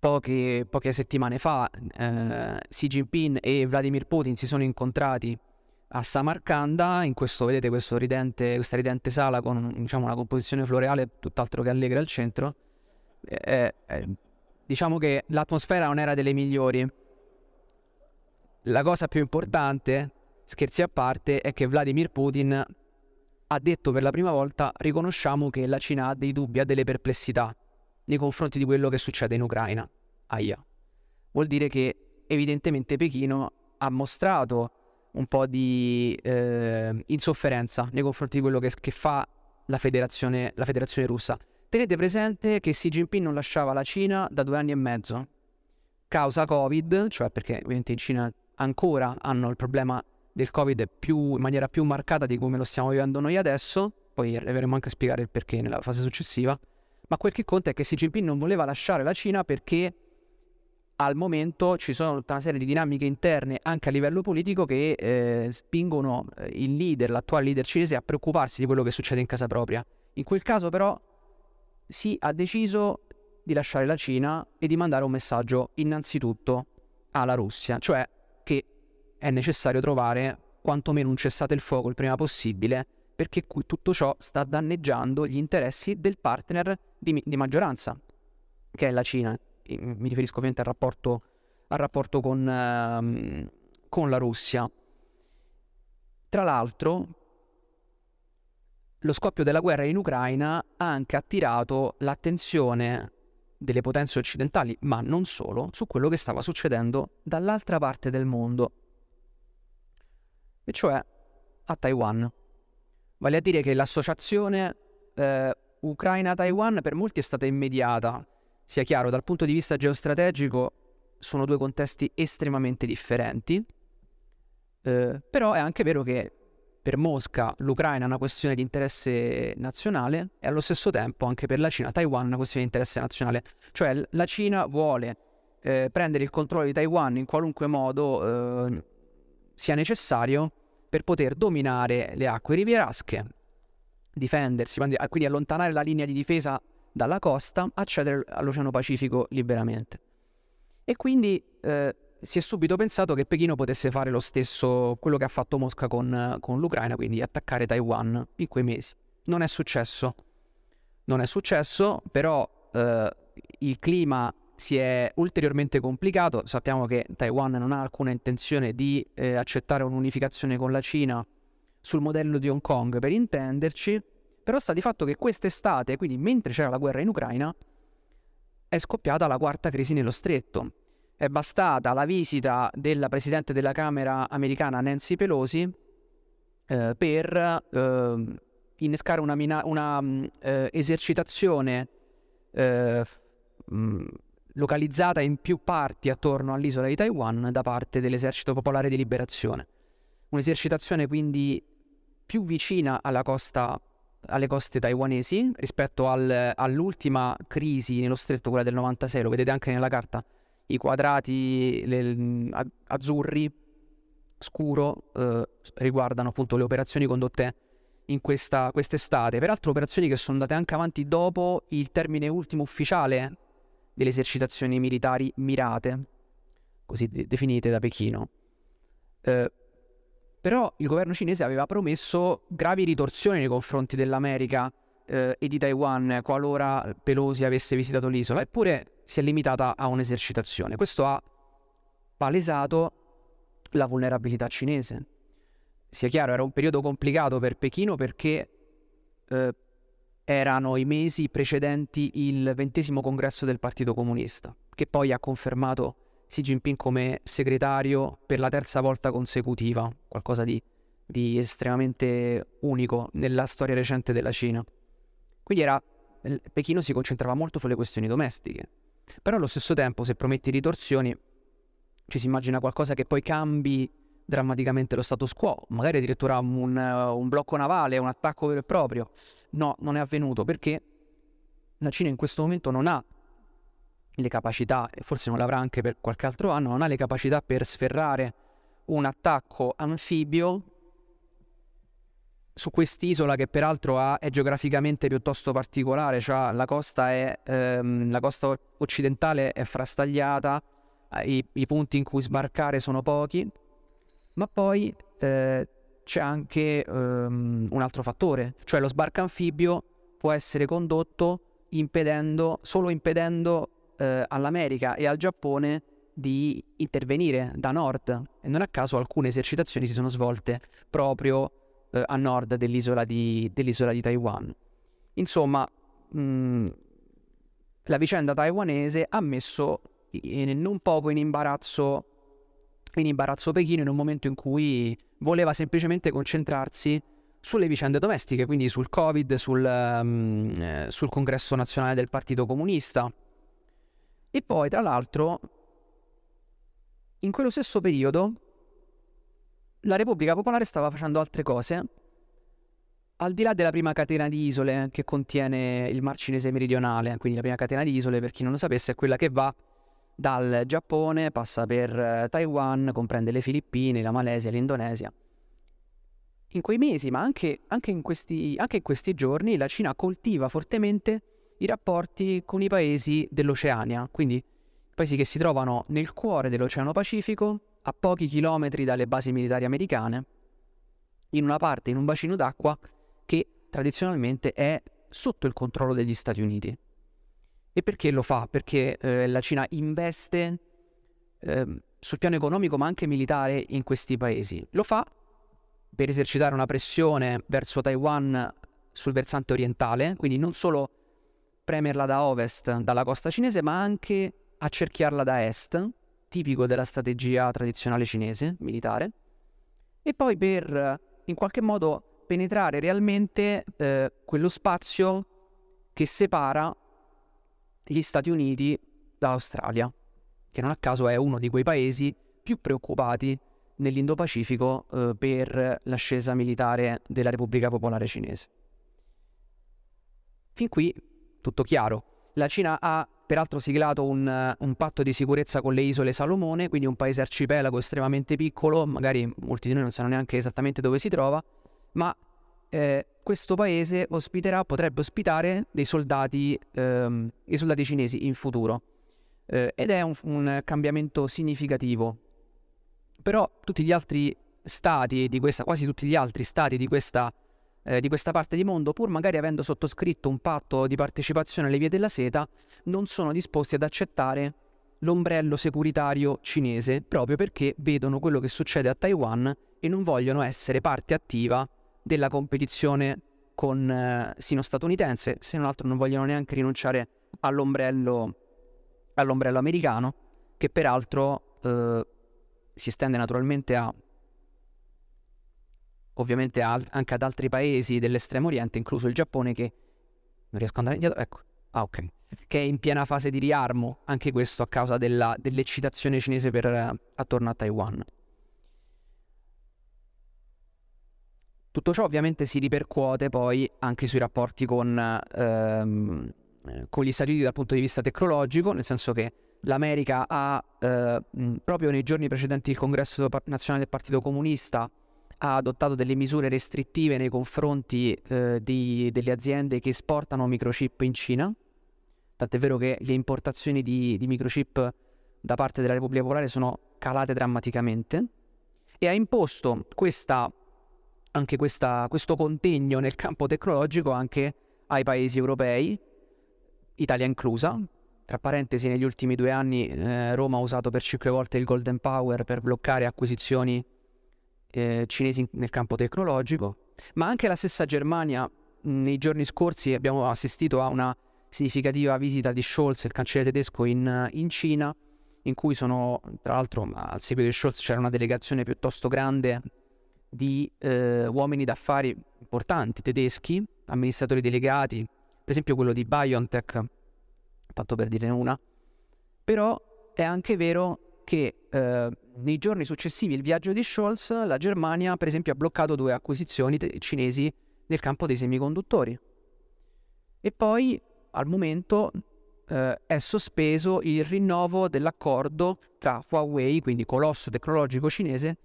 Poche, poche, settimane fa eh, Xi Jinping e Vladimir Putin si sono incontrati a Samarcanda, in questo vedete questo ridente, questa ridente sala con diciamo, una composizione floreale tutt'altro che allegra al centro, eh, eh, diciamo che l'atmosfera non era delle migliori. La cosa più importante, scherzi a parte, è che Vladimir Putin ha detto per la prima volta riconosciamo che la Cina ha dei dubbi, ha delle perplessità nei confronti di quello che succede in Ucraina. Aia. Vuol dire che evidentemente Pechino ha mostrato un po' di eh, insofferenza nei confronti di quello che, che fa la federazione, la federazione russa. Tenete presente che Xi Jinping non lasciava la Cina da due anni e mezzo. Causa Covid, cioè perché ovviamente in Cina ancora hanno il problema del Covid più, in maniera più marcata di come lo stiamo vivendo noi adesso, poi arriveremo anche a spiegare il perché nella fase successiva, ma quel che conta è che Xi Jinping non voleva lasciare la Cina perché al momento ci sono tutta una serie di dinamiche interne anche a livello politico che eh, spingono eh, il leader, l'attuale leader cinese a preoccuparsi di quello che succede in casa propria. In quel caso però si ha deciso di lasciare la Cina e di mandare un messaggio innanzitutto alla Russia, cioè che è necessario trovare quantomeno un cessate il fuoco il prima possibile perché tutto ciò sta danneggiando gli interessi del partner di, di maggioranza, che è la Cina. Mi riferisco ovviamente al rapporto, al rapporto con, uh, con la Russia. Tra l'altro, lo scoppio della guerra in Ucraina ha anche attirato l'attenzione delle potenze occidentali, ma non solo, su quello che stava succedendo dall'altra parte del mondo, e cioè a Taiwan. Vale a dire che l'associazione eh, Ucraina-Taiwan per molti è stata immediata. Sia chiaro, dal punto di vista geostrategico sono due contesti estremamente differenti, eh, però è anche vero che per Mosca l'Ucraina è una questione di interesse nazionale e allo stesso tempo anche per la Cina Taiwan è una questione di interesse nazionale. Cioè la Cina vuole eh, prendere il controllo di Taiwan in qualunque modo eh, sia necessario per poter dominare le acque rivierasche, difendersi, quindi allontanare la linea di difesa dalla costa, accedere all'Oceano Pacifico liberamente. E quindi eh, si è subito pensato che Pechino potesse fare lo stesso, quello che ha fatto Mosca con, con l'Ucraina, quindi attaccare Taiwan in quei mesi. Non è successo. Non è successo, però eh, il clima si è ulteriormente complicato. Sappiamo che Taiwan non ha alcuna intenzione di eh, accettare un'unificazione con la Cina sul modello di Hong Kong, per intenderci. Però sta di fatto che quest'estate, quindi mentre c'era la guerra in Ucraina, è scoppiata la quarta crisi nello stretto è bastata la visita della Presidente della Camera americana Nancy Pelosi eh, per eh, innescare una, mina- una mm, eh, esercitazione eh, mh, mm, localizzata in più parti attorno all'isola di Taiwan da parte dell'esercito popolare di liberazione. Un'esercitazione quindi più vicina costa, alle coste taiwanesi rispetto al, all'ultima crisi nello stretto, quella del 96, lo vedete anche nella carta i quadrati le, azzurri scuro eh, riguardano appunto le operazioni condotte in questa quest'estate. Peraltro operazioni che sono andate anche avanti dopo il termine ultimo ufficiale delle esercitazioni militari mirate, così de- definite da Pechino. Eh, però il governo cinese aveva promesso gravi ritorsioni nei confronti dell'America eh, e di Taiwan qualora Pelosi avesse visitato l'isola, eppure si è limitata a un'esercitazione. Questo ha palesato la vulnerabilità cinese. Sia chiaro, era un periodo complicato per Pechino perché eh, erano i mesi precedenti il ventesimo congresso del Partito Comunista, che poi ha confermato Xi Jinping come segretario per la terza volta consecutiva, qualcosa di, di estremamente unico nella storia recente della Cina. Quindi era, Pechino si concentrava molto sulle questioni domestiche, però allo stesso tempo, se prometti ritorsioni, ci si immagina qualcosa che poi cambi drammaticamente lo status quo, magari addirittura un, un blocco navale, un attacco vero e proprio. No, non è avvenuto perché la Cina in questo momento non ha le capacità, e forse non l'avrà anche per qualche altro anno, non ha le capacità per sferrare un attacco anfibio su quest'isola che peraltro ha, è geograficamente piuttosto particolare, cioè la costa, è, ehm, la costa occidentale è frastagliata, eh, i, i, punti in cui sbarcare sono pochi, ma poi eh, c'è anche ehm, un altro fattore, cioè lo sbarco anfibio può essere condotto impedendo, solo impedendo eh, all'America e al Giappone di intervenire da nord e non a caso alcune esercitazioni si sono svolte proprio eh, a nord dell'isola di, dell'isola di Taiwan. Insomma, mh, mm, la vicenda taiwanese ha messo non poco in imbarazzo, in imbarazzo Pechino in un momento in cui voleva semplicemente concentrarsi sulle vicende domestiche, quindi sul Covid, sul, um, eh, sul congresso nazionale del Partito Comunista. E poi, tra l'altro, in quello stesso periodo la Repubblica Popolare stava facendo altre cose. Al di là della prima catena di isole che contiene il Mar Cinese meridionale, quindi la prima catena di isole, per chi non lo sapesse, è quella che va dal Giappone, passa per eh, Taiwan, comprende le Filippine, la Malesia, l'Indonesia. In quei mesi, ma anche, anche, in questi, anche in questi giorni, la Cina coltiva fortemente i rapporti con i paesi dell'Oceania, quindi paesi che si trovano nel cuore dell'Oceano Pacifico a pochi chilometri dalle basi militari americane, in una parte, in un bacino d'acqua che tradizionalmente è sotto il controllo degli Stati Uniti. E perché lo fa? Perché eh, la Cina investe eh, sul piano economico ma anche militare in questi paesi. Lo fa per esercitare una pressione verso Taiwan sul versante orientale, quindi non solo premerla da ovest, dalla costa cinese, ma anche accerchiarla da est, tipico della strategia tradizionale cinese, militare, e poi per in qualche modo penetrare realmente eh, quello spazio che separa gli Stati Uniti dall'Australia, che non a caso è uno di quei paesi più preoccupati nell'Indo-Pacifico eh, per l'ascesa militare della Repubblica Popolare Cinese. Fin qui tutto chiaro. La Cina ha peraltro siglato un, un, patto di sicurezza con le isole Salomone, quindi un paese arcipelago estremamente piccolo, magari molti di noi non sanno neanche esattamente dove si trova, ma eh, questo paese ospiterà, potrebbe ospitare dei soldati, ehm, soldati cinesi in futuro. Eh, ed è un, un cambiamento significativo. Però tutti gli altri stati di questa, quasi tutti gli altri stati di questa eh, di questa parte di mondo, pur magari avendo sottoscritto un patto di partecipazione alle vie della seta, non sono disposti ad accettare l'ombrello securitario cinese, proprio perché vedono quello che succede a Taiwan e non vogliono essere parte attiva della competizione con eh, sino-statunitense, se non altro non vogliono neanche rinunciare all'ombrello, all'ombrello americano, che peraltro eh, si estende naturalmente a ovviamente anche ad altri paesi dell'estremo oriente, incluso il Giappone che non riesco ad andare indietro, ecco, ah ok, che è in piena fase di riarmo, anche questo a causa della, dell'eccitazione cinese per, uh, attorno a Taiwan. Tutto ciò ovviamente si ripercuote poi anche sui rapporti con, ehm, con, gli Stati Uniti dal punto di vista tecnologico, nel senso che l'America ha, eh, proprio nei giorni precedenti il congresso nazionale del Partito Comunista, ha adottato delle misure restrittive nei confronti eh, di, delle aziende che esportano microchip in Cina, tant'è vero che le importazioni di, di microchip da parte della Repubblica Popolare sono calate drammaticamente e ha imposto questa, anche questa, questo contegno nel campo tecnologico anche ai paesi europei, Italia inclusa. Tra parentesi, negli ultimi due anni eh, Roma ha usato per cinque volte il Golden Power per bloccare acquisizioni eh, cinesi nel campo tecnologico, ma anche la stessa Germania nei giorni scorsi abbiamo assistito a una significativa visita di Scholz, il cancelliere tedesco, in, in Cina, in cui sono, tra l'altro, al seguito di Scholz c'era una delegazione piuttosto grande di eh, uomini d'affari importanti tedeschi, amministratori delegati, per esempio quello di BioNTech, tanto per dire una. Però è anche vero che eh, nei giorni successivi al viaggio di Scholz, la Germania, per esempio, ha bloccato due acquisizioni te- cinesi nel campo dei semiconduttori. E poi, al momento, eh, è sospeso il rinnovo dell'accordo tra Huawei, quindi colosso tecnologico cinese,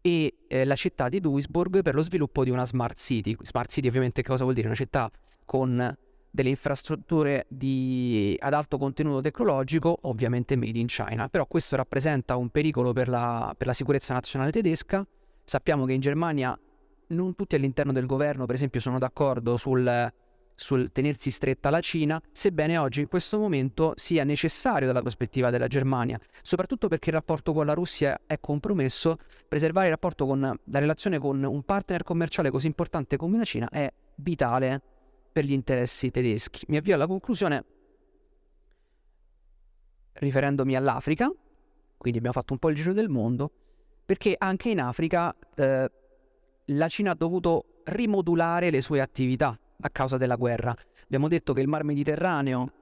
e eh, la città di Duisburg per lo sviluppo di una smart city. Smart city ovviamente cosa vuol dire? Una città con delle infrastrutture di, ad alto contenuto tecnologico, ovviamente made in China, però questo rappresenta un pericolo per la, per la sicurezza nazionale tedesca. Sappiamo che in Germania non tutti all'interno del governo, per esempio, sono d'accordo sul, sul tenersi stretta la Cina, sebbene oggi in questo momento sia necessario dalla prospettiva della Germania, soprattutto perché il rapporto con la Russia è compromesso, preservare il rapporto con la relazione con un partner commerciale così importante come la Cina è vitale per gli interessi tedeschi. Mi avvio alla conclusione riferendomi all'Africa, quindi abbiamo fatto un po' il giro del mondo, perché anche in Africa eh, la Cina ha dovuto rimodulare le sue attività a causa della guerra. Abbiamo detto che il Mar Mediterraneo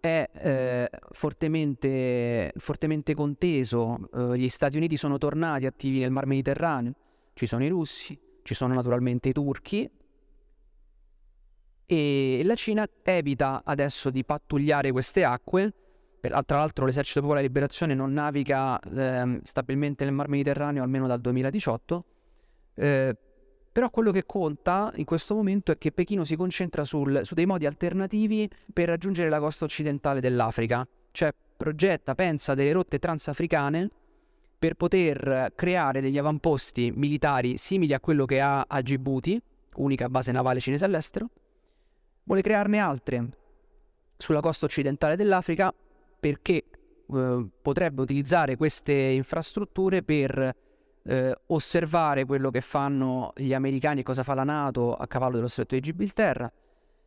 è eh, fortemente, fortemente, conteso, eh, gli Stati Uniti sono tornati attivi nel Mar Mediterraneo, ci sono i russi, ci sono naturalmente i turchi, e la Cina evita adesso di pattugliare queste acque. Per, tra l'altro l'esercito popolare di liberazione non naviga eh, stabilmente nel Mar Mediterraneo almeno dal 2018. Eh, però quello che conta in questo momento è che Pechino si concentra sul, su dei modi alternativi per raggiungere la costa occidentale dell'Africa. Cioè progetta, pensa delle rotte transafricane per poter creare degli avamposti militari simili a quello che ha a Djibouti, unica base navale cinese all'estero, vuole crearne altre sulla costa occidentale dell'Africa perché eh, potrebbe utilizzare queste infrastrutture per eh, osservare quello che fanno gli americani e cosa fa la Nato a cavallo dello stretto di Gibilterra,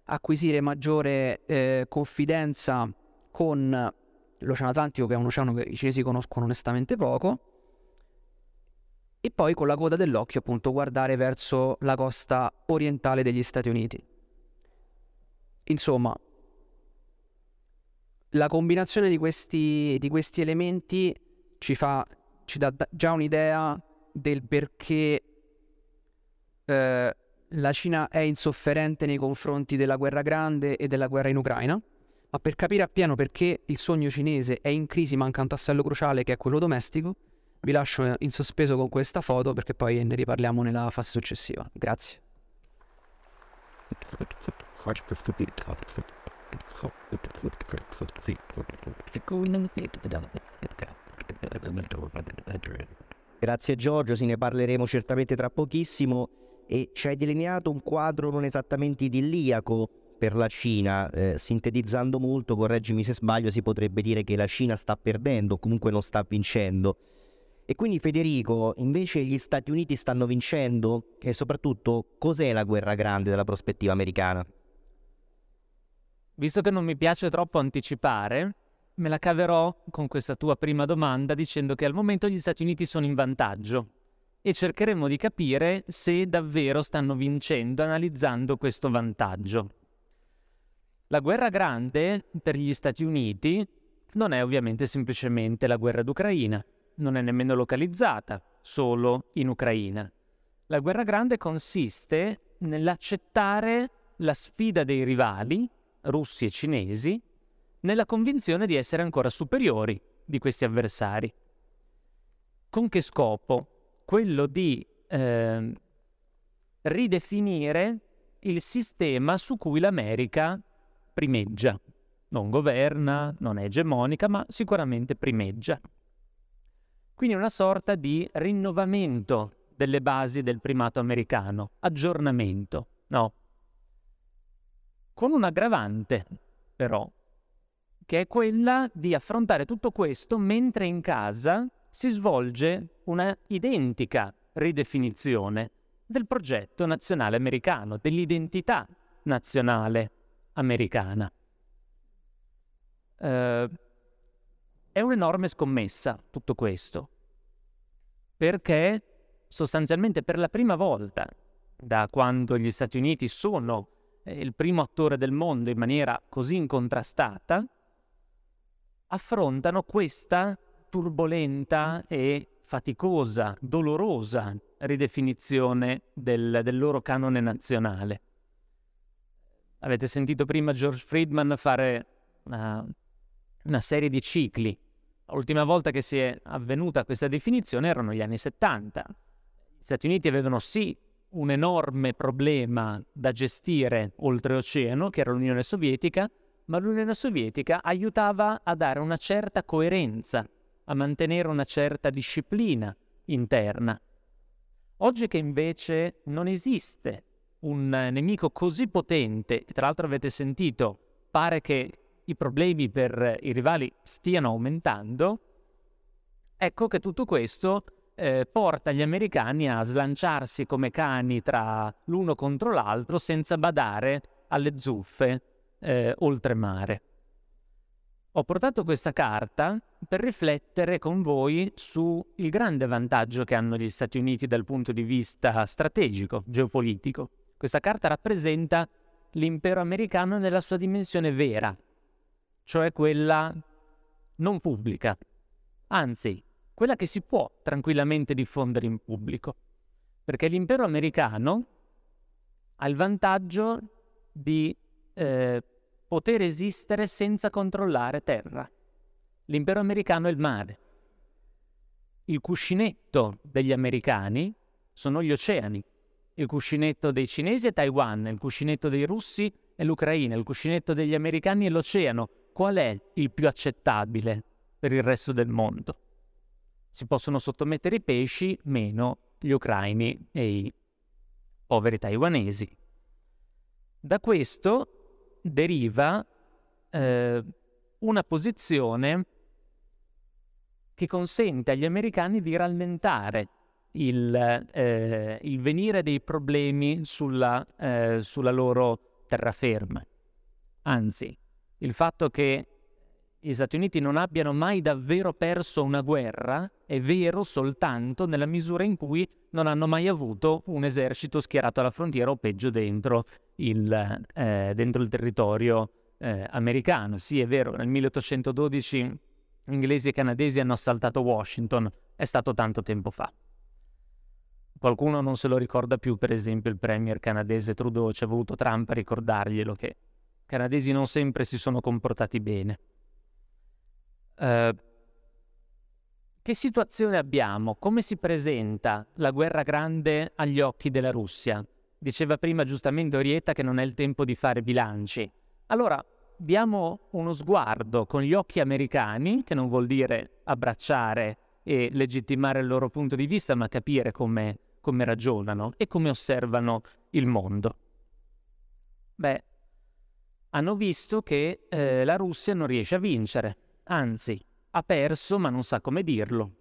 acquisire maggiore eh, confidenza con l'Oceano Atlantico, che è un oceano che i cinesi conoscono onestamente poco, e poi con la coda dell'occhio appunto guardare verso la costa orientale degli Stati Uniti. Insomma, la combinazione di questi, di questi elementi ci, fa, ci dà già un'idea del perché eh, la Cina è insofferente nei confronti della guerra grande e della guerra in Ucraina, ma per capire appieno perché il sogno cinese è in crisi manca un tassello cruciale che è quello domestico, vi lascio in sospeso con questa foto perché poi ne riparliamo nella fase successiva. Grazie. Grazie Giorgio, se ne parleremo certamente tra pochissimo e ci hai delineato un quadro non esattamente idilliaco per la Cina, eh, sintetizzando molto, correggimi se sbaglio, si potrebbe dire che la Cina sta perdendo o comunque non sta vincendo. E quindi Federico, invece gli Stati Uniti stanno vincendo e soprattutto cos'è la guerra grande dalla prospettiva americana? Visto che non mi piace troppo anticipare, me la caverò con questa tua prima domanda dicendo che al momento gli Stati Uniti sono in vantaggio e cercheremo di capire se davvero stanno vincendo analizzando questo vantaggio. La guerra grande per gli Stati Uniti non è ovviamente semplicemente la guerra d'Ucraina, non è nemmeno localizzata solo in Ucraina. La guerra grande consiste nell'accettare la sfida dei rivali, russi e cinesi, nella convinzione di essere ancora superiori di questi avversari. Con che scopo? Quello di eh, ridefinire il sistema su cui l'America primeggia. Non governa, non è egemonica, ma sicuramente primeggia. Quindi una sorta di rinnovamento delle basi del primato americano, aggiornamento, no? Con un aggravante, però, che è quella di affrontare tutto questo mentre in casa si svolge una identica ridefinizione del progetto nazionale americano, dell'identità nazionale americana. Uh, è un'enorme scommessa tutto questo, perché sostanzialmente per la prima volta, da quando gli Stati Uniti sono eh, il primo attore del mondo in maniera così incontrastata, affrontano questa turbolenta e faticosa, dolorosa ridefinizione del, del loro canone nazionale. Avete sentito prima George Friedman fare una, una serie di cicli. L'ultima volta che si è avvenuta questa definizione erano gli anni 70. Gli Stati Uniti avevano sì un enorme problema da gestire oltreoceano, che era l'Unione Sovietica, ma l'Unione Sovietica aiutava a dare una certa coerenza, a mantenere una certa disciplina interna. Oggi che invece non esiste un nemico così potente, e tra l'altro avete sentito, pare che i problemi per i rivali stiano aumentando, ecco che tutto questo eh, porta gli americani a slanciarsi come cani tra l'uno contro l'altro senza badare alle zuffe eh, oltremare. Ho portato questa carta per riflettere con voi sul grande vantaggio che hanno gli Stati Uniti dal punto di vista strategico, geopolitico. Questa carta rappresenta l'impero americano nella sua dimensione vera, cioè quella non pubblica, anzi, quella che si può tranquillamente diffondere in pubblico, perché l'impero americano ha il vantaggio di eh, poter esistere senza controllare terra. L'impero americano è il mare. Il cuscinetto degli americani sono gli oceani. Il cuscinetto dei cinesi è Taiwan, il cuscinetto dei russi è l'Ucraina, il cuscinetto degli americani è l'oceano. Qual è il più accettabile per il resto del mondo? Si possono sottomettere i pesci, meno gli ucraini e i poveri taiwanesi. Da questo deriva eh, una posizione che consente agli americani di rallentare il, eh, il venire dei problemi sulla, eh, sulla loro terraferma. Anzi, il fatto che gli Stati Uniti non abbiano mai davvero perso una guerra è vero soltanto nella misura in cui non hanno mai avuto un esercito schierato alla frontiera o peggio dentro il, eh, dentro il territorio eh, americano. Sì, è vero, nel 1812 inglesi e canadesi hanno assaltato Washington, è stato tanto tempo fa. Qualcuno non se lo ricorda più, per esempio il premier canadese Trudeau, ci ha voluto Trump a ricordarglielo che i canadesi non sempre si sono comportati bene. Uh, che situazione abbiamo? Come si presenta la guerra grande agli occhi della Russia? Diceva prima giustamente Orietta che non è il tempo di fare bilanci. Allora, diamo uno sguardo con gli occhi americani, che non vuol dire abbracciare e legittimare il loro punto di vista, ma capire come, come ragionano e come osservano il mondo. Beh, hanno visto che eh, la Russia non riesce a vincere, anzi, ha perso, ma non sa come dirlo.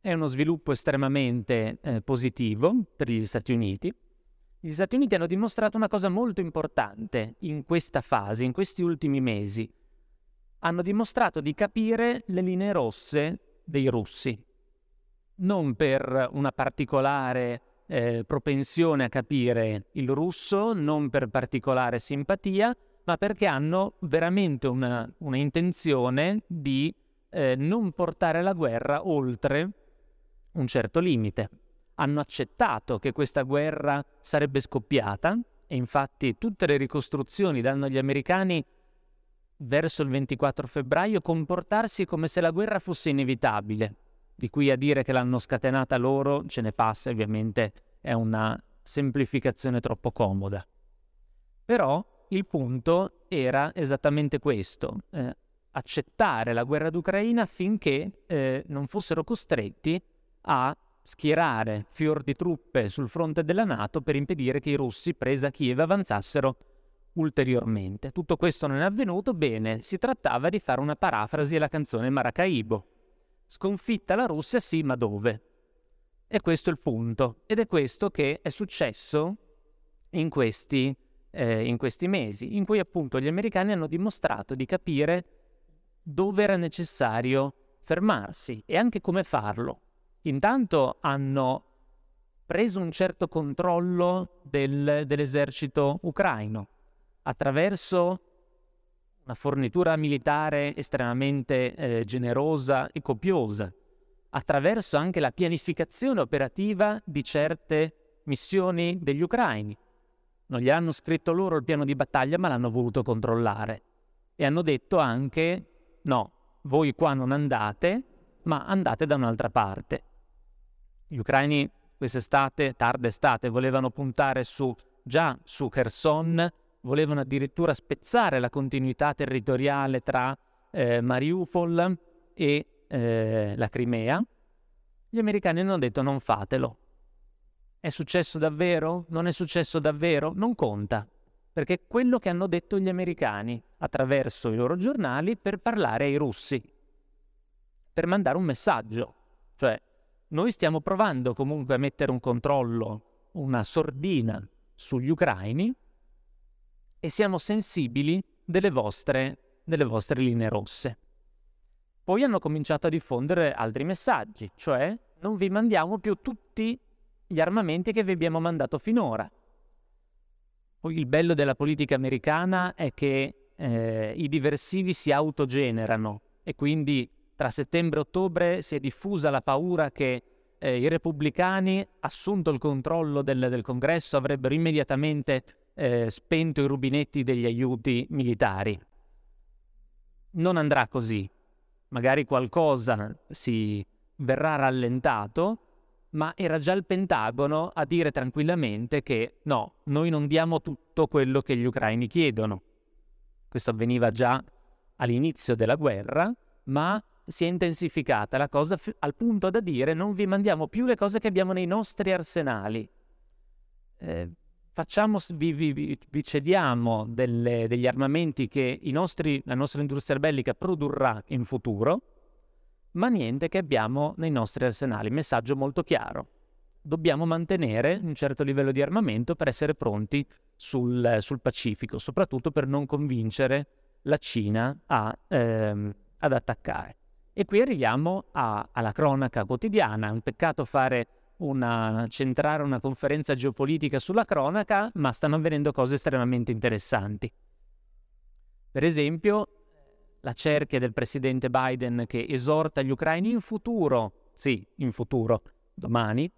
È uno sviluppo estremamente eh, positivo per gli Stati Uniti, gli Stati Uniti hanno dimostrato una cosa molto importante in questa fase, in questi ultimi mesi. Hanno dimostrato di capire le linee rosse dei russi, non per una particolare eh, propensione a capire il russo, non per particolare simpatia, ma perché hanno veramente una, una intenzione di eh, non portare la guerra oltre un certo limite hanno accettato che questa guerra sarebbe scoppiata e infatti tutte le ricostruzioni danno agli americani verso il 24 febbraio comportarsi come se la guerra fosse inevitabile. Di qui a dire che l'hanno scatenata loro ce ne passa, ovviamente è una semplificazione troppo comoda. Però il punto era esattamente questo, eh, accettare la guerra d'Ucraina finché eh, non fossero costretti a schierare fior di truppe sul fronte della Nato per impedire che i russi, presa Kiev, avanzassero ulteriormente. Tutto questo non è avvenuto, bene, si trattava di fare una parafrasi alla canzone Maracaibo. Sconfitta la Russia, sì, ma dove? E questo è il punto. Ed è questo che è successo in questi, eh, in questi mesi, in cui appunto gli americani hanno dimostrato di capire dove era necessario fermarsi e anche come farlo intanto hanno preso un certo controllo del, dell'esercito ucraino attraverso una fornitura militare estremamente eh, generosa e copiosa, attraverso anche la pianificazione operativa di certe missioni degli ucraini. Non gli hanno scritto loro il piano di battaglia, ma l'hanno voluto controllare. E hanno detto anche, no, voi qua non andate, ma andate da un'altra parte. Gli ucraini quest'estate, tarda estate, volevano puntare su, già su Kherson, volevano addirittura spezzare la continuità territoriale tra eh, Mariupol e eh, la Crimea. Gli americani hanno detto non fatelo. È successo davvero? Non è successo davvero? Non conta, perché è quello che hanno detto gli americani attraverso i loro giornali per parlare ai russi, per mandare un messaggio, cioè noi stiamo provando comunque a mettere un controllo, una sordina sugli ucraini e siamo sensibili delle vostre, delle vostre linee rosse. Poi hanno cominciato a diffondere altri messaggi, cioè non vi mandiamo più tutti gli armamenti che vi abbiamo mandato finora. Poi il bello della politica americana è che eh, i diversivi si autogenerano e quindi tra settembre e ottobre si è diffusa la paura che eh, i repubblicani, assunto il controllo del, del congresso, avrebbero immediatamente eh, spento i rubinetti degli aiuti militari. Non andrà così. Magari qualcosa si verrà rallentato, ma era già il Pentagono a dire tranquillamente che no, noi non diamo tutto quello che gli ucraini chiedono. Questo avveniva già all'inizio della guerra, ma si è intensificata la cosa f- al punto da dire non vi mandiamo più le cose che abbiamo nei nostri arsenali. Eh, facciamo, vi, vi, vi cediamo delle, degli armamenti che nostri, la nostra industria bellica produrrà in futuro, ma niente che abbiamo nei nostri arsenali. Messaggio molto chiaro. Dobbiamo mantenere un certo livello di armamento per essere pronti sul, sul Pacifico, soprattutto per non convincere la Cina a, ehm, ad attaccare. E qui arriviamo a, alla cronaca quotidiana. È un peccato fare una, centrare una conferenza geopolitica sulla cronaca, ma stanno avvenendo cose estremamente interessanti. Per esempio, la cerchia del presidente Biden che esorta gli ucraini in futuro, sì, in futuro, domani,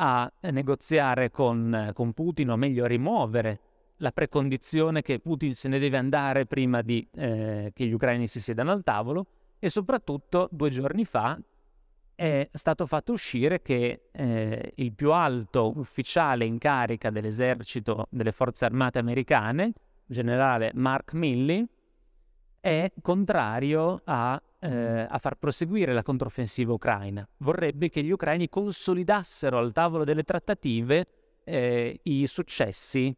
a negoziare con, con Putin, o meglio a rimuovere la precondizione che Putin se ne deve andare prima di, eh, che gli ucraini si sedano al tavolo e soprattutto due giorni fa è stato fatto uscire che eh, il più alto ufficiale in carica dell'esercito delle forze armate americane, generale Mark Milley, è contrario a, eh, a, far proseguire la controffensiva ucraina. Vorrebbe che gli ucraini consolidassero al tavolo delle trattative eh, i successi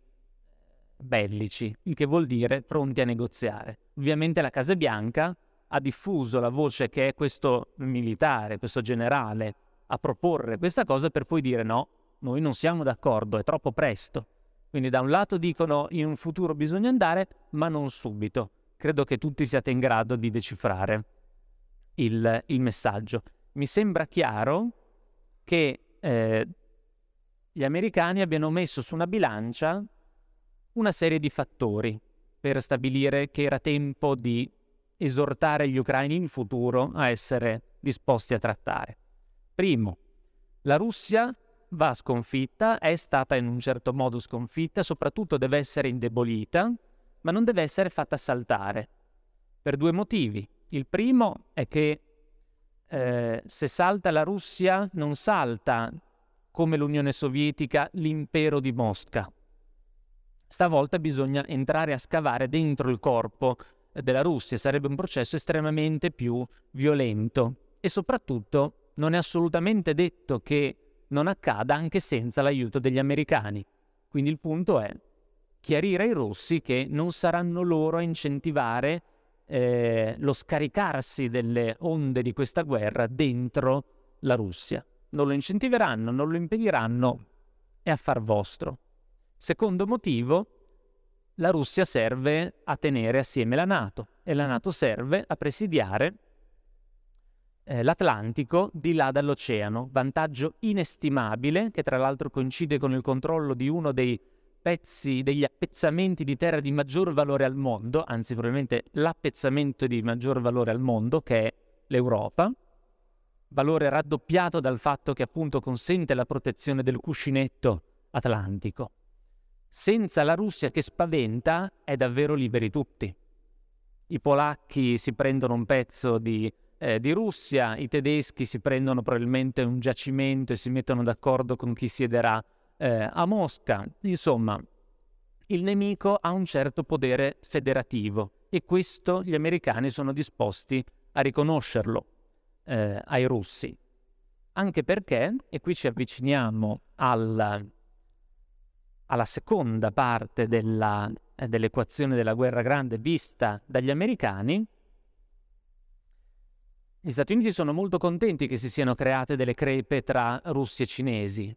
bellici, il che vuol dire pronti a negoziare. Ovviamente la Casa Bianca ha diffuso la voce che è questo militare, questo generale, a proporre questa cosa per poi dire no, noi non siamo d'accordo, è troppo presto. Quindi da un lato dicono in un futuro bisogna andare, ma non subito. Credo che tutti siate in grado di decifrare il, il messaggio. Mi sembra chiaro che eh, gli americani abbiano messo su una bilancia una serie di fattori per stabilire che era tempo di esortare gli ucraini in futuro a essere disposti a trattare. Primo, la Russia va sconfitta, è stata in un certo modo sconfitta, soprattutto deve essere indebolita, ma non deve essere fatta saltare, per due motivi. Il primo è che eh, se salta la Russia non salta come l'Unione Sovietica l'impero di Mosca. Stavolta bisogna entrare a scavare dentro il corpo della Russia, sarebbe un processo estremamente più violento e soprattutto non è assolutamente detto che non accada anche senza l'aiuto degli americani. Quindi il punto è chiarire ai russi che non saranno loro a incentivare eh, lo scaricarsi delle onde di questa guerra dentro la Russia. Non lo incentiveranno, non lo impediranno, è affar vostro. Secondo motivo, la Russia serve a tenere assieme la Nato e la Nato serve a presidiare eh, l'Atlantico di là dall'oceano, vantaggio inestimabile che tra l'altro coincide con il controllo di uno dei pezzi, degli appezzamenti di terra di maggior valore al mondo, anzi probabilmente l'appezzamento di maggior valore al mondo che è l'Europa, valore raddoppiato dal fatto che appunto consente la protezione del cuscinetto atlantico. Senza la Russia che spaventa è davvero liberi tutti. I polacchi si prendono un pezzo di, eh, di Russia, i tedeschi si prendono probabilmente un giacimento e si mettono d'accordo con chi siederà eh, a Mosca. Insomma, il nemico ha un certo potere federativo e questo gli americani sono disposti a riconoscerlo eh, ai russi. Anche perché, e qui ci avviciniamo al alla seconda parte della, eh, dell'equazione della guerra grande vista dagli americani, gli Stati Uniti sono molto contenti che si siano create delle crepe tra russi e cinesi.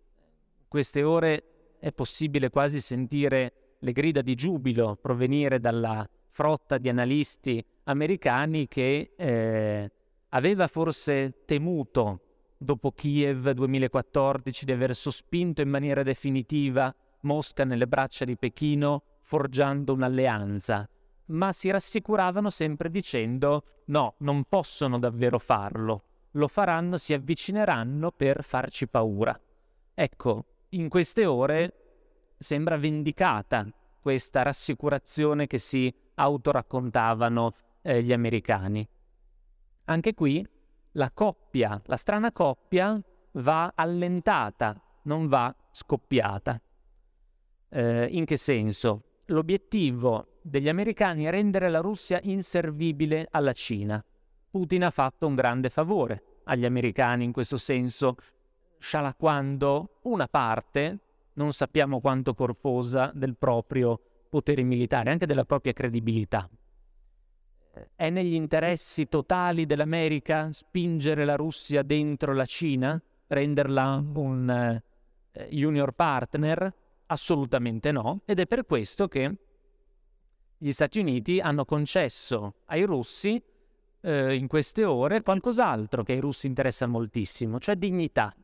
Queste ore è possibile quasi sentire le grida di giubilo provenire dalla frotta di analisti americani che eh, aveva forse temuto dopo Kiev 2014 di aver sospinto in maniera definitiva Mosca nelle braccia di Pechino forgiando un'alleanza, ma si rassicuravano sempre dicendo no, non possono davvero farlo, lo faranno, si avvicineranno per farci paura. Ecco, in queste ore sembra vendicata questa rassicurazione che si autoraccontavano eh, gli americani. Anche qui la coppia, la strana coppia, va allentata, non va scoppiata. Eh, in che senso? L'obiettivo degli americani è rendere la Russia inservibile alla Cina. Putin ha fatto un grande favore agli americani in questo senso, scialacquando una parte, non sappiamo quanto corposa, del proprio potere militare, anche della propria credibilità. È negli interessi totali dell'America spingere la Russia dentro la Cina, renderla un eh, junior partner? Assolutamente no, ed è per questo che gli Stati Uniti hanno concesso ai russi eh, in queste ore qualcos'altro che ai russi interessa moltissimo, cioè dignità.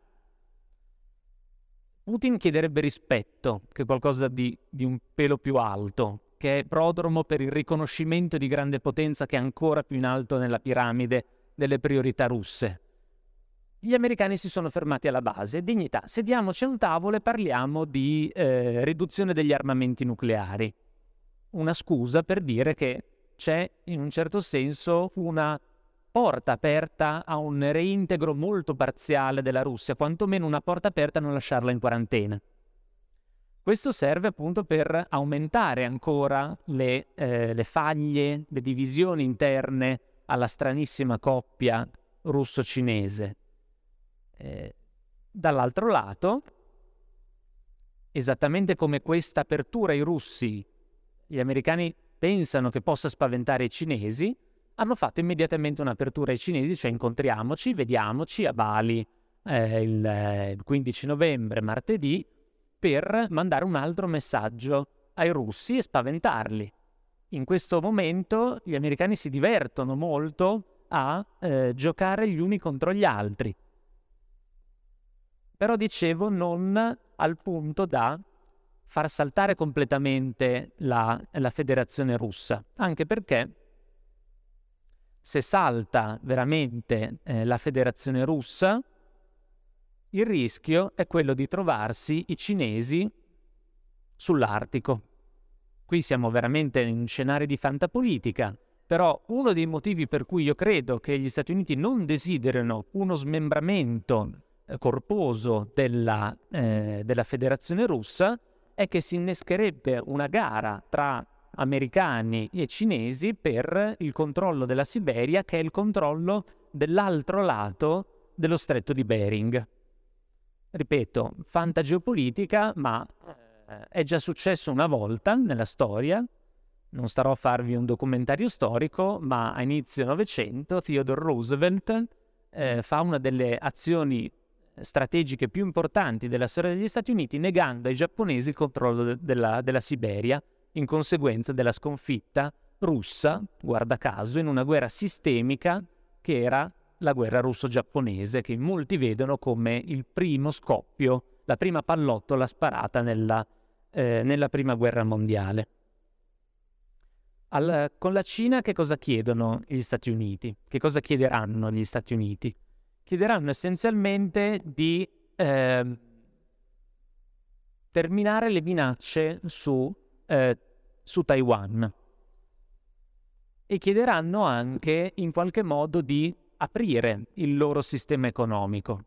Putin chiederebbe rispetto, che è qualcosa di, di un pelo più alto, che è prodromo per il riconoscimento di grande potenza che è ancora più in alto nella piramide delle priorità russe. Gli americani si sono fermati alla base, dignità, sediamoci a un tavolo e parliamo di eh, riduzione degli armamenti nucleari una scusa per dire che c'è in un certo senso una porta aperta a un reintegro molto parziale della Russia, quantomeno una porta aperta a non lasciarla in quarantena. Questo serve appunto per aumentare ancora le, eh, le faglie, le divisioni interne alla stranissima coppia russo-cinese. Eh, dall'altro lato, esattamente come questa apertura ai russi gli americani pensano che possa spaventare i cinesi, hanno fatto immediatamente un'apertura ai cinesi, cioè incontriamoci, vediamoci a Bali eh, il, eh, il 15 novembre, martedì, per mandare un altro messaggio ai russi e spaventarli. In questo momento gli americani si divertono molto a eh, giocare gli uni contro gli altri. Però dicevo non al punto da far saltare completamente la, la federazione russa, anche perché se salta veramente eh, la federazione russa, il rischio è quello di trovarsi i cinesi sull'Artico. Qui siamo veramente in scenari di fantapolitica, però uno dei motivi per cui io credo che gli Stati Uniti non desiderino uno smembramento eh, corposo della, eh, della federazione russa è che si innescherebbe una gara tra americani e cinesi per il controllo della Siberia, che è il controllo dell'altro lato dello stretto di Bering. Ripeto, fantageopolitica, ma eh, è già successo una volta nella storia. Non starò a farvi un documentario storico, ma a inizio Novecento Theodore Roosevelt eh, fa una delle azioni strategiche più importanti della storia degli Stati Uniti, negando ai giapponesi il controllo de- della, della Siberia in conseguenza della sconfitta russa, guarda caso, in una guerra sistemica che era la guerra russo-giapponese, che molti vedono come il primo scoppio, la prima pallottola sparata nella, eh, nella prima guerra mondiale. Al, con la Cina che cosa chiedono gli Stati Uniti? Che cosa chiederanno gli Stati Uniti? chiederanno essenzialmente di eh, terminare le minacce su, eh, su Taiwan e chiederanno anche in qualche modo di aprire il loro sistema economico.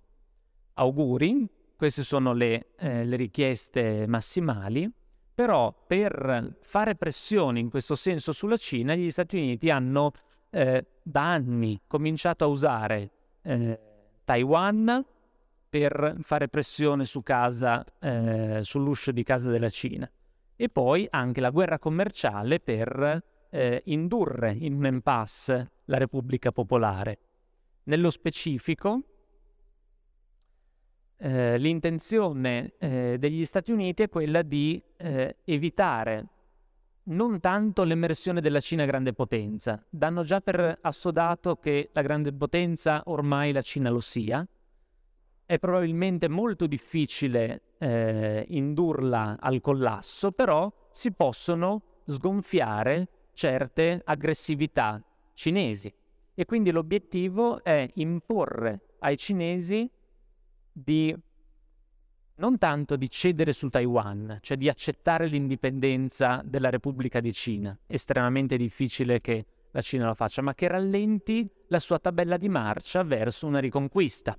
Auguri, queste sono le, eh, le richieste massimali, però per fare pressione in questo senso sulla Cina gli Stati Uniti hanno eh, da anni cominciato a usare eh, Taiwan per fare pressione su casa, eh, sull'uscio di casa della Cina e poi anche la guerra commerciale per eh, indurre in un impasse la Repubblica Popolare. Nello specifico, eh, l'intenzione eh, degli Stati Uniti è quella di eh, evitare non tanto l'emersione della Cina grande potenza, danno già per assodato che la grande potenza ormai la Cina lo sia, è probabilmente molto difficile eh, indurla al collasso, però si possono sgonfiare certe aggressività cinesi e quindi l'obiettivo è imporre ai cinesi di non tanto di cedere su Taiwan, cioè di accettare l'indipendenza della Repubblica di Cina, estremamente difficile che la Cina lo faccia, ma che rallenti la sua tabella di marcia verso una riconquista.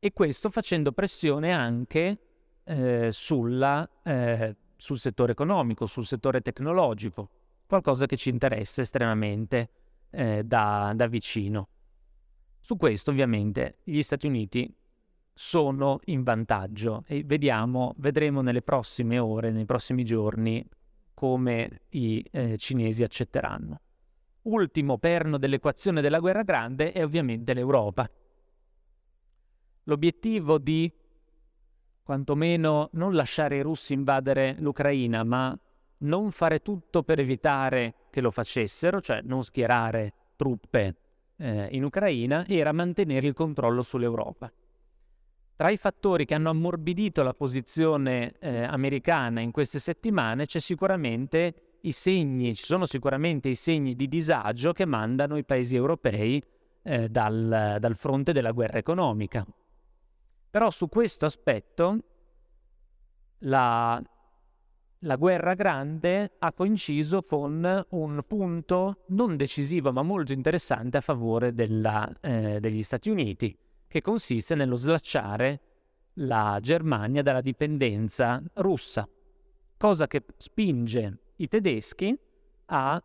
E questo facendo pressione anche eh, sulla, eh, sul settore economico, sul settore tecnologico, qualcosa che ci interessa estremamente eh, da, da vicino. Su questo ovviamente gli Stati Uniti sono in vantaggio e vediamo, vedremo nelle prossime ore, nei prossimi giorni, come i eh, cinesi accetteranno. Ultimo perno dell'equazione della guerra grande è ovviamente l'Europa. L'obiettivo di quantomeno non lasciare i russi invadere l'Ucraina, ma non fare tutto per evitare che lo facessero, cioè non schierare truppe eh, in Ucraina, era mantenere il controllo sull'Europa. Tra i fattori che hanno ammorbidito la posizione eh, americana in queste settimane c'è sicuramente i segni, ci sono sicuramente i segni di disagio che mandano i paesi europei eh, dal, dal fronte della guerra economica. Però su questo aspetto la, la guerra grande ha coinciso con un punto non decisivo ma molto interessante a favore della, eh, degli Stati Uniti, che consiste nello slacciare la Germania dalla dipendenza russa, cosa che spinge i tedeschi a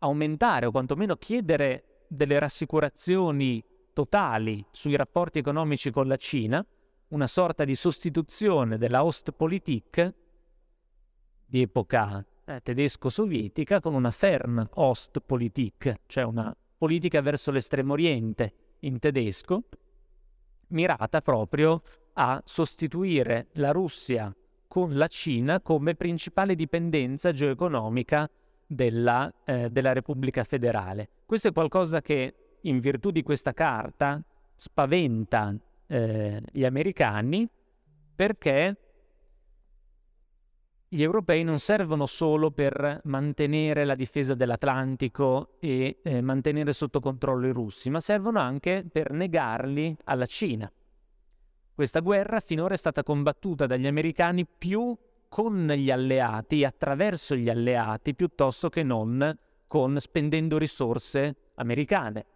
aumentare o quantomeno chiedere delle rassicurazioni totali sui rapporti economici con la Cina, una sorta di sostituzione della Ostpolitik di epoca eh, tedesco-sovietica con una Fernostpolitik, cioè una politica verso l'estremo oriente in tedesco, mirata proprio a sostituire la Russia con la Cina come principale dipendenza geoeconomica della, eh, della Repubblica federale. Questo è qualcosa che, in virtù di questa carta, spaventa gli americani perché gli europei non servono solo per mantenere la difesa dell'Atlantico e eh, mantenere sotto controllo i russi, ma servono anche per negarli alla Cina. Questa guerra finora è stata combattuta dagli americani più con gli alleati, attraverso gli alleati, piuttosto che non con spendendo risorse americane.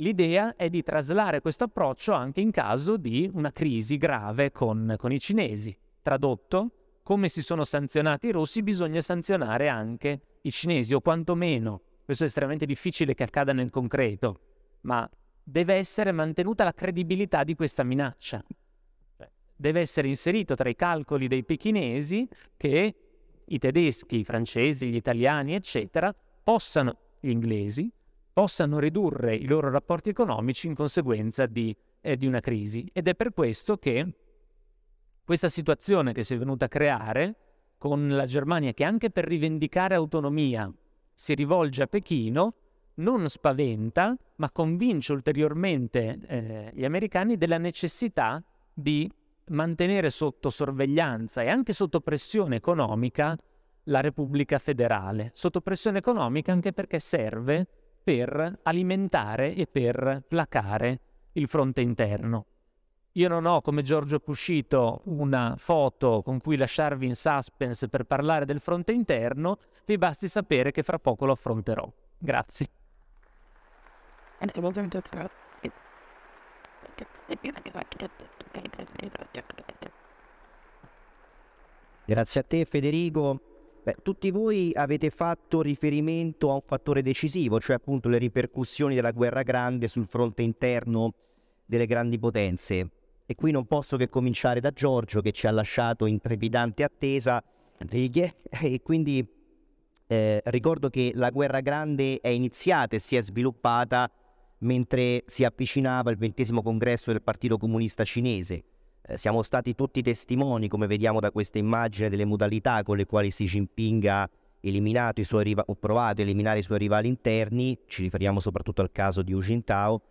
L'idea è di traslare questo approccio anche in caso di una crisi grave con, con i cinesi. Tradotto, come si sono sanzionati i russi, bisogna sanzionare anche i cinesi, o quantomeno, questo è estremamente difficile che accada nel concreto, ma deve essere mantenuta la credibilità di questa minaccia. Cioè, deve essere inserito tra i calcoli dei pechinesi che i tedeschi, i francesi, gli italiani, eccetera, possano, gli inglesi, possano ridurre i loro rapporti economici in conseguenza di, eh, di una crisi. Ed è per questo che questa situazione che si è venuta a creare con la Germania che anche per rivendicare autonomia si rivolge a Pechino, non spaventa, ma convince ulteriormente eh, gli americani della necessità di mantenere sotto sorveglianza e anche sotto pressione economica la Repubblica federale. Sotto pressione economica anche perché serve per alimentare e per placare il fronte interno. Io non ho come Giorgio Puscito una foto con cui lasciarvi in suspense per parlare del fronte interno, vi basti sapere che fra poco lo affronterò. Grazie. Grazie a te Federico. Beh, tutti voi avete fatto riferimento a un fattore decisivo, cioè appunto le ripercussioni della guerra grande sul fronte interno delle grandi potenze. E qui non posso che cominciare da Giorgio che ci ha lasciato in trepidante attesa righe e quindi eh, ricordo che la guerra grande è iniziata e si è sviluppata mentre si avvicinava il ventesimo congresso del Partito Comunista Cinese. Eh, siamo stati tutti testimoni, come vediamo da questa immagine, delle modalità con le quali Xi Jinping ha eliminato i suoi riva- o provato a eliminare i suoi rivali interni, ci riferiamo soprattutto al caso di Hu Jintao,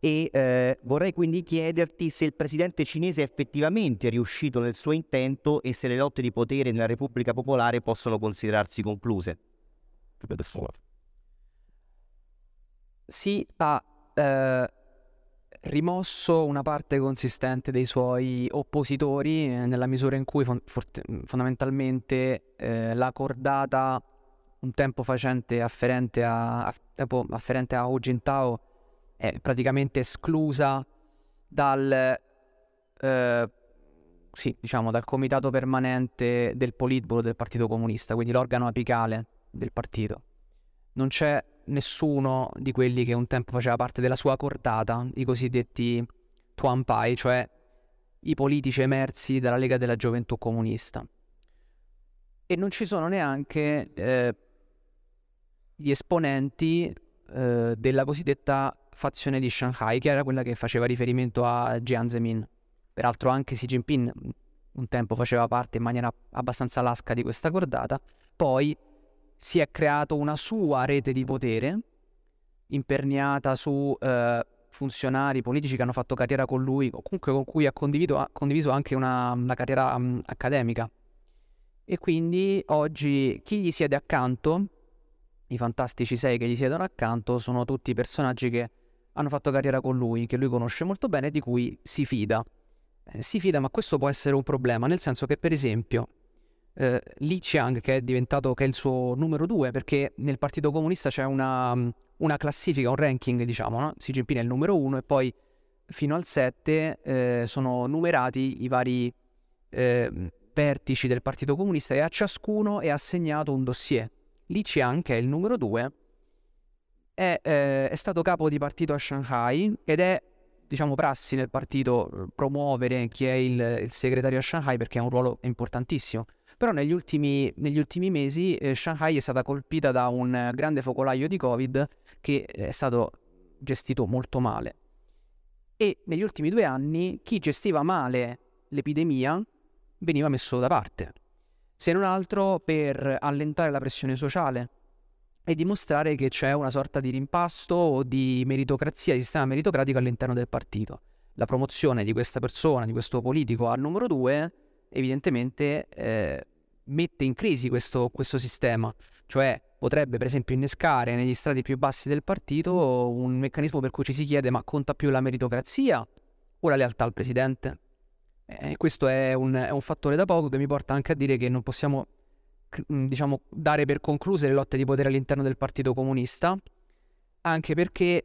e eh, vorrei quindi chiederti se il presidente cinese è effettivamente riuscito nel suo intento e se le lotte di potere nella Repubblica Popolare possono considerarsi concluse. Sì, ha eh, rimosso una parte consistente dei suoi oppositori eh, nella misura in cui forte- fondamentalmente eh, la cordata un tempo facente afferente a, a, afferente a Hu Jintao è praticamente esclusa dal, eh, sì, diciamo, dal comitato permanente del Politburo del Partito Comunista, quindi l'organo apicale del partito. Non c'è nessuno di quelli che un tempo faceva parte della sua cordata, i cosiddetti Tuanpai, cioè i politici emersi dalla Lega della Gioventù Comunista. E non ci sono neanche eh, gli esponenti eh, della cosiddetta fazione di Shanghai, che era quella che faceva riferimento a Jiang Zemin. Peraltro anche Xi Jinping un tempo faceva parte in maniera abbastanza lasca di questa cordata, poi si è creato una sua rete di potere imperniata su eh, funzionari politici che hanno fatto carriera con lui, o comunque con cui ha condiviso, ha condiviso anche una, una carriera um, accademica. E quindi oggi chi gli siede accanto, i fantastici sei che gli siedono accanto, sono tutti personaggi che hanno fatto carriera con lui, che lui conosce molto bene e di cui si fida. Eh, si fida, ma questo può essere un problema, nel senso che per esempio eh, Li Qiang, che è diventato che è il suo numero due, perché nel Partito Comunista c'è una, una classifica, un ranking, diciamo, no? Xi Jinping è il numero uno e poi fino al 7 eh, sono numerati i vari eh, vertici del Partito Comunista e a ciascuno è assegnato un dossier. Li Qiang, che è il numero due, è, eh, è stato capo di partito a Shanghai ed è diciamo prassi nel partito eh, promuovere chi è il, il, segretario a Shanghai perché è un ruolo importantissimo. Però negli ultimi, negli ultimi mesi eh, Shanghai è stata colpita da un grande focolaio di Covid che è stato gestito molto male. E negli ultimi due anni chi gestiva male l'epidemia veniva messo da parte, se non altro per allentare la pressione sociale e dimostrare che c'è una sorta di rimpasto o di meritocrazia, di sistema meritocratico all'interno del partito. La promozione di questa persona, di questo politico al numero due, evidentemente eh, mette in crisi questo, questo sistema, cioè potrebbe per esempio innescare negli strati più bassi del partito un meccanismo per cui ci si chiede ma conta più la meritocrazia o la lealtà al presidente? E questo è un, è un, fattore da poco che mi porta anche a dire che non possiamo diciamo, dare per concluse le lotte di potere all'interno del Partito Comunista, anche perché,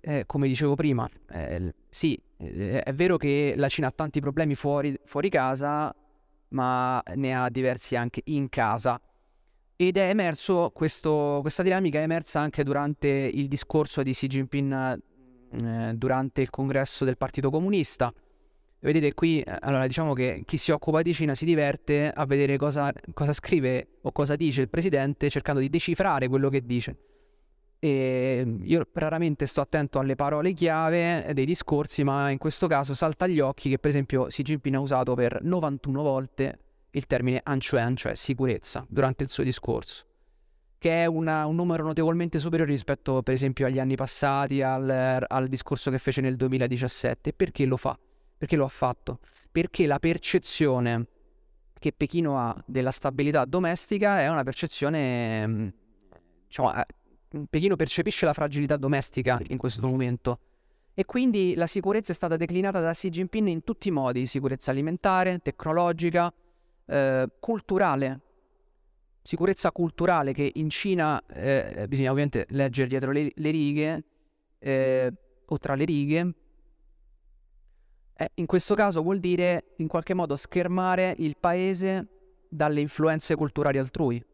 eh, come dicevo prima, eh, sì, eh, è vero che la Cina ha tanti problemi fuori, fuori casa, ma ne ha diversi anche in casa. Ed è emerso questo, questa dinamica è emersa anche durante il discorso di Xi Jinping eh, durante il congresso del Partito Comunista. Vedete qui, eh, allora diciamo che chi si occupa di Cina si diverte a vedere cosa, cosa scrive o cosa dice il presidente cercando di decifrare quello che dice. E io raramente sto attento alle parole chiave dei discorsi, ma in questo caso salta agli occhi che per esempio Xi Jinping ha usato per 91 volte il termine Anchuen, cioè sicurezza, durante il suo discorso, che è una, un numero notevolmente superiore rispetto per esempio agli anni passati, al, al discorso che fece nel 2017. Perché lo fa? Perché lo ha fatto? Perché la percezione che Pechino ha della stabilità domestica è una percezione, diciamo, Pechino percepisce la fragilità domestica in questo momento. E quindi la sicurezza è stata declinata da Xi Jinping in tutti i modi, sicurezza alimentare, tecnologica, eh, culturale, sicurezza culturale che in Cina eh, bisogna ovviamente leggere dietro le, le righe eh, o tra le righe. Eh, in questo caso vuol dire in qualche modo schermare il paese dalle influenze culturali altrui,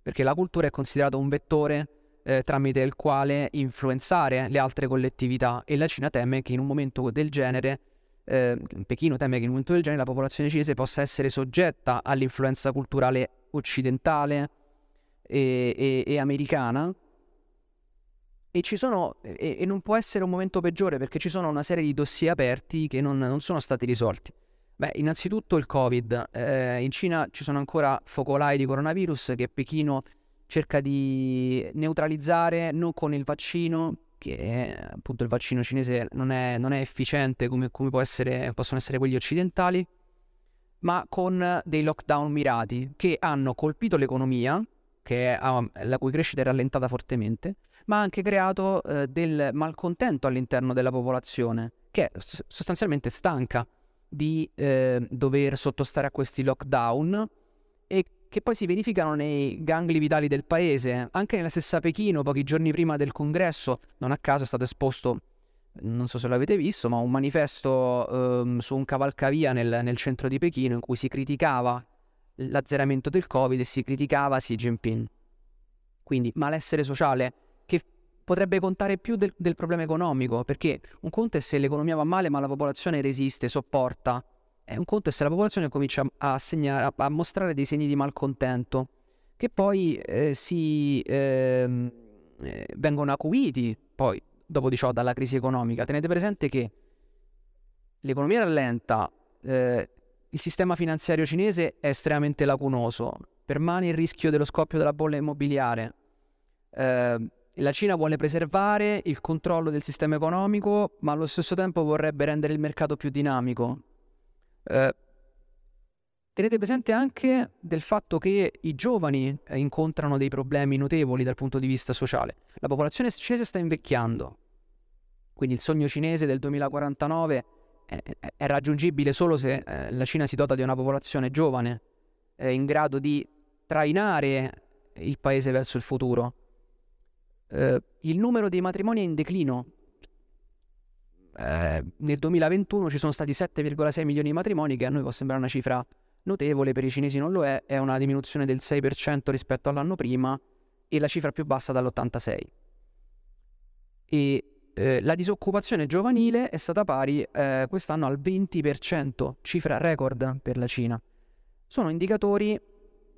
perché la cultura è considerata un vettore eh, tramite il quale influenzare le altre collettività e la Cina teme che in un momento del genere, eh, Pechino teme che in un momento del genere la popolazione cinese possa essere soggetta all'influenza culturale occidentale e, e, e americana e, sono, e, non può essere un momento peggiore perché ci sono una serie di dossier aperti che non, non sono stati risolti. Beh, innanzitutto il Covid. Eh, in Cina ci sono ancora focolai di coronavirus che Pechino cerca di neutralizzare non con il vaccino, che appunto il vaccino cinese non è, non è efficiente come, come essere, possono essere quelli occidentali, ma con dei lockdown mirati che hanno colpito l'economia, è, la cui crescita è rallentata fortemente, ma ha anche creato eh, del malcontento all'interno della popolazione, che è sostanzialmente stanca di eh, dover sottostare a questi lockdown e che poi si verificano nei gangli vitali del paese. Anche nella stessa Pechino, pochi giorni prima del congresso, non a caso è stato esposto, non so se l'avete visto, ma un manifesto ehm, su un cavalcavia nel, nel, centro di Pechino in cui si criticava l'azzeramento del Covid e si criticava Xi Jinping. Quindi malessere sociale che potrebbe contare più del, del problema economico, perché un conto è se l'economia va male ma la popolazione resiste, sopporta è un conto è se la popolazione comincia a, segnare, a, mostrare dei segni di malcontento che poi eh, si ehm, eh, vengono acuiti poi dopo di ciò dalla crisi economica. Tenete presente che l'economia rallenta, eh, il sistema finanziario cinese è estremamente lacunoso, permane il rischio dello scoppio della bolla immobiliare. Eh, la Cina vuole preservare il controllo del sistema economico, ma allo stesso tempo vorrebbe rendere il mercato più dinamico. Eh, tenete presente anche del fatto che i giovani eh, incontrano dei problemi notevoli dal punto di vista sociale. La popolazione cinese sta invecchiando, quindi il sogno cinese del 2049 è, è raggiungibile solo se eh, la Cina si dota di una popolazione giovane, in grado di trainare il paese verso il futuro. Eh, il numero dei matrimoni è in declino. Eh, nel 2021 ci sono stati 7,6 milioni di matrimoni, che a noi può sembrare una cifra notevole, per i cinesi non lo è, è una diminuzione del 6% rispetto all'anno prima e la cifra più bassa dall'86. E eh, la disoccupazione giovanile è stata pari eh, quest'anno al 20%, cifra record per la Cina. Sono indicatori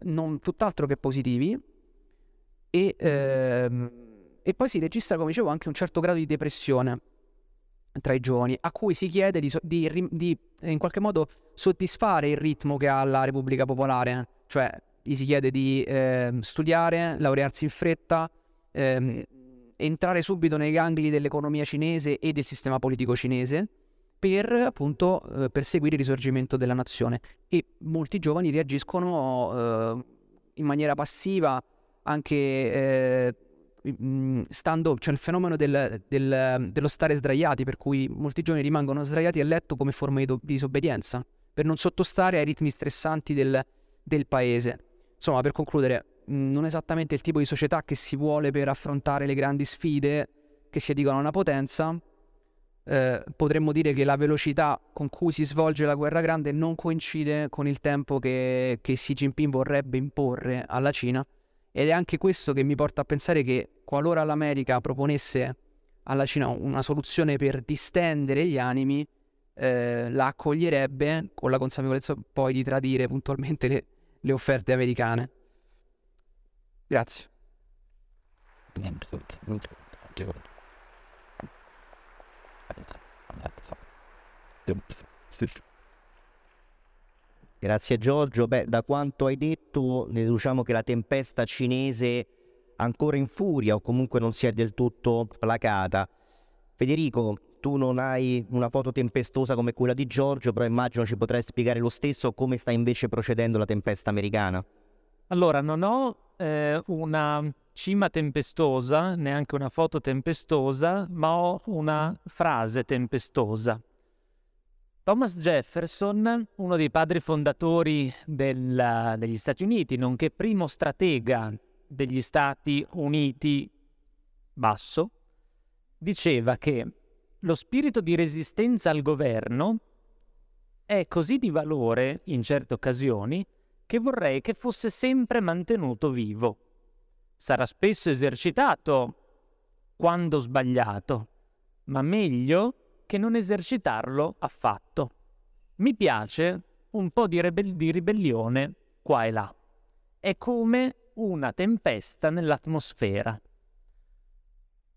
non tutt'altro che positivi e, ehm, e poi si registra, come dicevo, anche un certo grado di depressione tra i giovani, a cui si chiede di, di, di, in qualche modo soddisfare il ritmo che ha la Repubblica Popolare, cioè gli si chiede di eh, studiare, laurearsi in fretta, eh, entrare subito nei gangli dell'economia cinese e del sistema politico cinese per appunto eh, perseguire il risorgimento della nazione. E molti giovani reagiscono eh, in maniera passiva anche eh, stando, c'è cioè il fenomeno del, del, dello stare sdraiati, per cui molti giovani rimangono sdraiati a letto come forma di, disobbedienza, per non sottostare ai ritmi stressanti del, del paese. Insomma, per concludere, non esattamente il tipo di società che si vuole per affrontare le grandi sfide che si dicono a una potenza, eh, potremmo dire che la velocità con cui si svolge la guerra grande non coincide con il tempo che, che Xi Jinping vorrebbe imporre alla Cina ed è anche questo che mi porta a pensare che qualora l'America proponesse alla Cina una soluzione per distendere gli animi, eh, la accoglierebbe con la consapevolezza poi di tradire puntualmente le, le offerte americane. Grazie. Grazie Giorgio. Beh, da quanto hai detto deduciamo che la tempesta cinese ancora in furia o comunque non si è del tutto placata. Federico, tu non hai una foto tempestosa come quella di Giorgio, però immagino ci potrai spiegare lo stesso come sta invece procedendo la tempesta americana. Allora, non ho eh, una cima tempestosa, neanche una foto tempestosa, ma ho una frase tempestosa. Thomas Jefferson, uno dei padri fondatori del, degli Stati Uniti, nonché primo stratega degli Stati Uniti basso, diceva che lo spirito di resistenza al governo è così di valore in certe occasioni che vorrei che fosse sempre mantenuto vivo. Sarà spesso esercitato quando sbagliato, ma meglio che non esercitarlo affatto. Mi piace un po' di, rebe- di ribellione qua e là. È come una tempesta nell'atmosfera.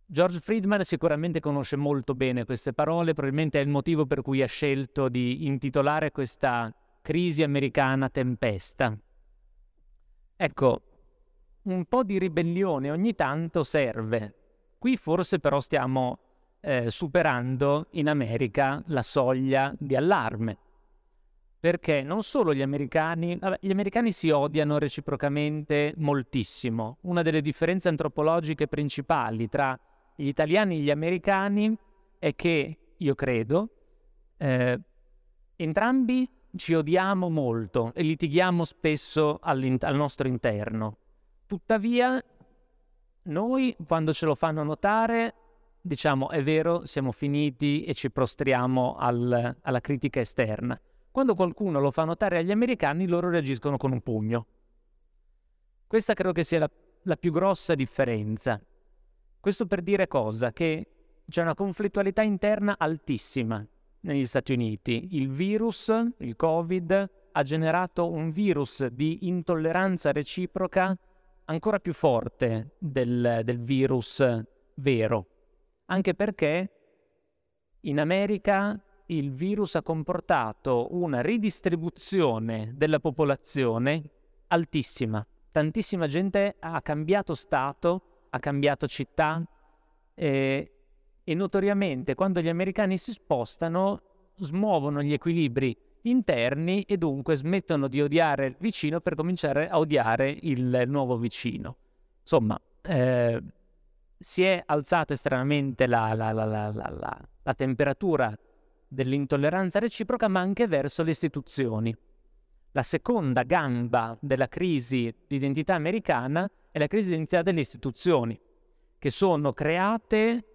George Friedman sicuramente conosce molto bene queste parole, probabilmente è il motivo per cui ha scelto di intitolare questa crisi americana tempesta. Ecco, un po' di ribellione ogni tanto serve. Qui forse però stiamo eh, superando in America la soglia di allarme. Perché non solo gli americani, vabbè, gli americani si odiano reciprocamente moltissimo. Una delle differenze antropologiche principali tra gli italiani e gli americani è che, io credo, eh, entrambi ci odiamo molto e litighiamo spesso al nostro interno. Tuttavia, noi quando ce lo fanno notare, diciamo è vero, siamo finiti e ci prostriamo al, alla critica esterna. Quando qualcuno lo fa notare agli americani, loro reagiscono con un pugno. Questa credo che sia la, la più grossa differenza. Questo per dire cosa? Che c'è una conflittualità interna altissima negli Stati Uniti. Il virus, il Covid, ha generato un virus di intolleranza reciproca ancora più forte del, del virus vero, anche perché in America il virus ha comportato una ridistribuzione della popolazione altissima. Tantissima gente ha cambiato stato, ha cambiato città eh, e notoriamente quando gli americani si spostano smuovono gli equilibri interni e dunque smettono di odiare il vicino per cominciare a odiare il nuovo vicino. Insomma, eh, si è alzata estremamente la, la, la, la, temperatura dell'intolleranza reciproca, ma anche verso le istituzioni. La seconda gamba della crisi di identità americana è la crisi di identità delle istituzioni, che sono create,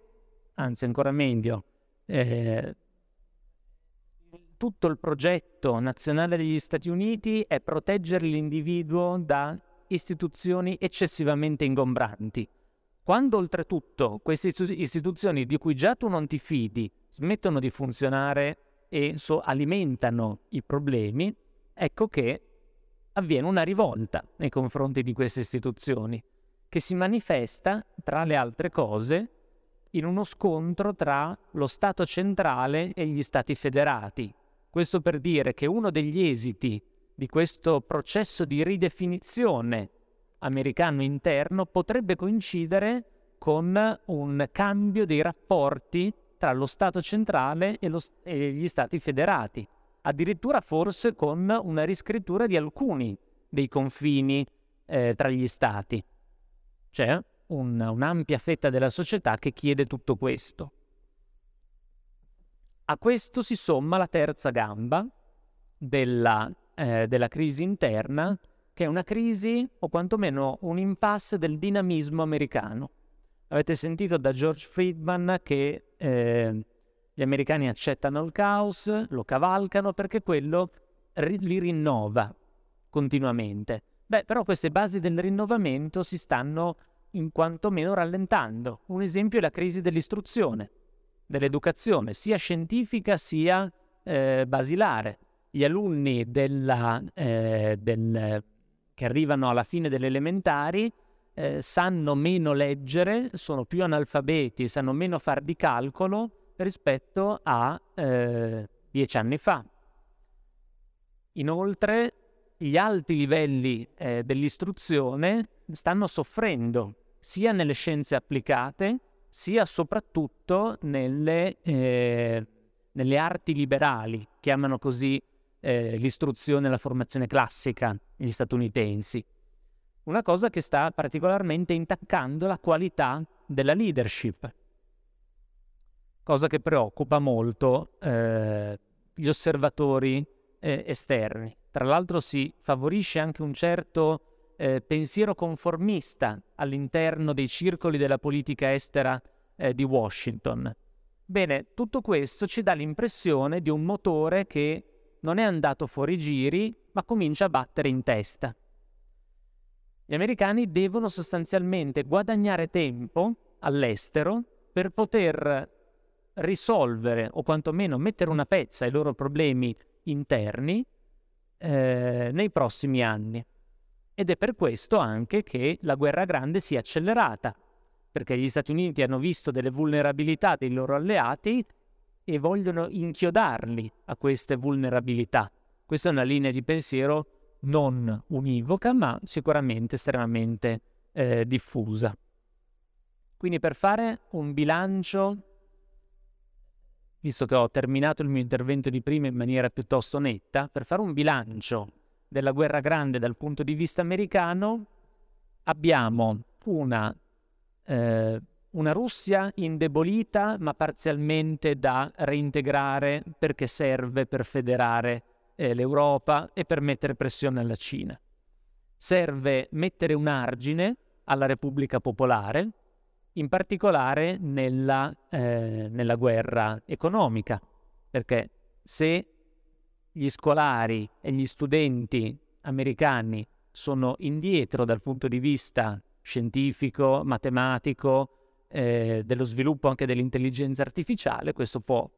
anzi ancora meglio, eh, tutto il progetto nazionale degli Stati Uniti è proteggere l'individuo da istituzioni eccessivamente ingombranti. Quando oltretutto queste istituzioni di cui già tu non ti fidi smettono di funzionare e so, alimentano i problemi, ecco che avviene una rivolta nei confronti di queste istituzioni, che si manifesta, tra le altre cose, in uno scontro tra lo Stato centrale e gli Stati federati, questo per dire che uno degli esiti di questo processo di ridefinizione americano interno potrebbe coincidere con un cambio dei rapporti tra lo Stato centrale e, lo, e, gli Stati federati, addirittura forse con una riscrittura di alcuni dei confini eh, tra gli Stati. C'è un, un'ampia fetta della società che chiede tutto questo. A questo si somma la terza gamba della, eh, della crisi interna, che è una crisi o quantomeno un impasse del dinamismo americano. Avete sentito da George Friedman che eh, gli americani accettano il caos, lo cavalcano perché quello ri- li rinnova continuamente. Beh, però queste basi del rinnovamento si stanno in quanto meno rallentando. Un esempio è la crisi dell'istruzione dell'educazione, sia scientifica sia eh, basilare. Gli alunni della, eh, del, che arrivano alla fine delle elementari eh, sanno meno leggere, sono più analfabeti, sanno meno far di calcolo rispetto a eh, dieci anni fa. Inoltre, gli alti livelli eh, dell'istruzione stanno soffrendo sia nelle scienze applicate sia soprattutto nelle, eh, nelle arti liberali, chiamano così eh, l'istruzione e la formazione classica gli statunitensi. Una cosa che sta particolarmente intaccando la qualità della leadership, cosa che preoccupa molto eh, gli osservatori eh, esterni. Tra l'altro si favorisce anche un certo eh, pensiero conformista all'interno dei circoli della politica estera eh, di Washington. Bene, tutto questo ci dà l'impressione di un motore che non è andato fuori giri, ma comincia a battere in testa. Gli americani devono sostanzialmente guadagnare tempo all'estero per poter risolvere o quantomeno mettere una pezza ai loro problemi interni eh, nei prossimi anni. Ed è per questo anche che la guerra grande si è accelerata, perché gli Stati Uniti hanno visto delle vulnerabilità dei loro alleati e vogliono inchiodarli a queste vulnerabilità. Questa è una linea di pensiero non univoca, ma sicuramente estremamente eh, diffusa. Quindi per fare un bilancio, visto che ho terminato il mio intervento di prima in maniera piuttosto netta, per fare un bilancio della guerra grande dal punto di vista americano, abbiamo una, eh, una Russia indebolita ma parzialmente da reintegrare perché serve per federare eh, l'Europa e per mettere pressione alla Cina. Serve mettere un argine alla Repubblica Popolare, in particolare nella, eh, nella guerra economica, perché se gli scolari e gli studenti americani sono indietro dal punto di vista scientifico, matematico, eh, dello sviluppo anche dell'intelligenza artificiale, questo può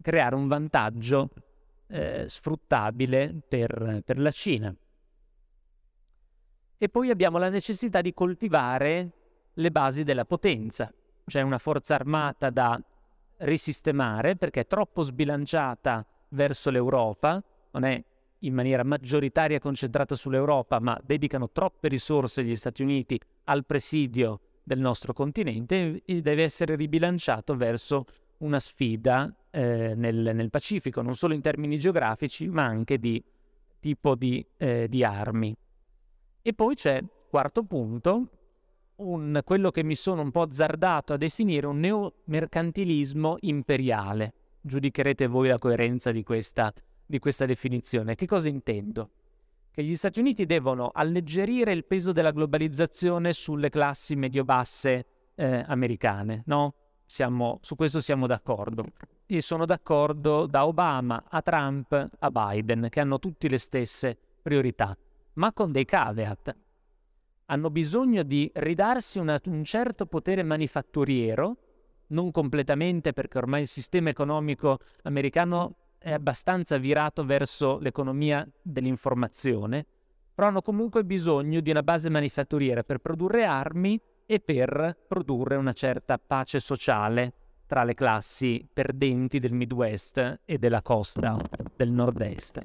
creare un vantaggio eh, sfruttabile per, per la Cina. E poi abbiamo la necessità di coltivare le basi della potenza, cioè una forza armata da risistemare perché è troppo sbilanciata verso l'Europa, non è in maniera maggioritaria concentrata sull'Europa, ma dedicano troppe risorse gli Stati Uniti al presidio del nostro continente e deve essere ribilanciato verso una sfida eh, nel, nel, Pacifico, non solo in termini geografici, ma anche di tipo di, eh, di armi. E poi c'è, quarto punto, un, quello che mi sono un po' azzardato a definire un neomercantilismo imperiale. Giudicherete voi la coerenza di questa, di questa definizione. Che cosa intendo? Che gli Stati Uniti devono alleggerire il peso della globalizzazione sulle classi medio-basse eh, americane, no? Siamo, su questo siamo d'accordo. E sono d'accordo da Obama a Trump a Biden, che hanno tutti le stesse priorità, ma con dei caveat hanno bisogno di ridarsi una, un certo potere manifatturiero, non completamente perché ormai il sistema economico americano è abbastanza virato verso l'economia dell'informazione, però hanno comunque bisogno di una base manifatturiera per produrre armi e per produrre una certa pace sociale tra le classi perdenti del Midwest e della costa del Nord-Est.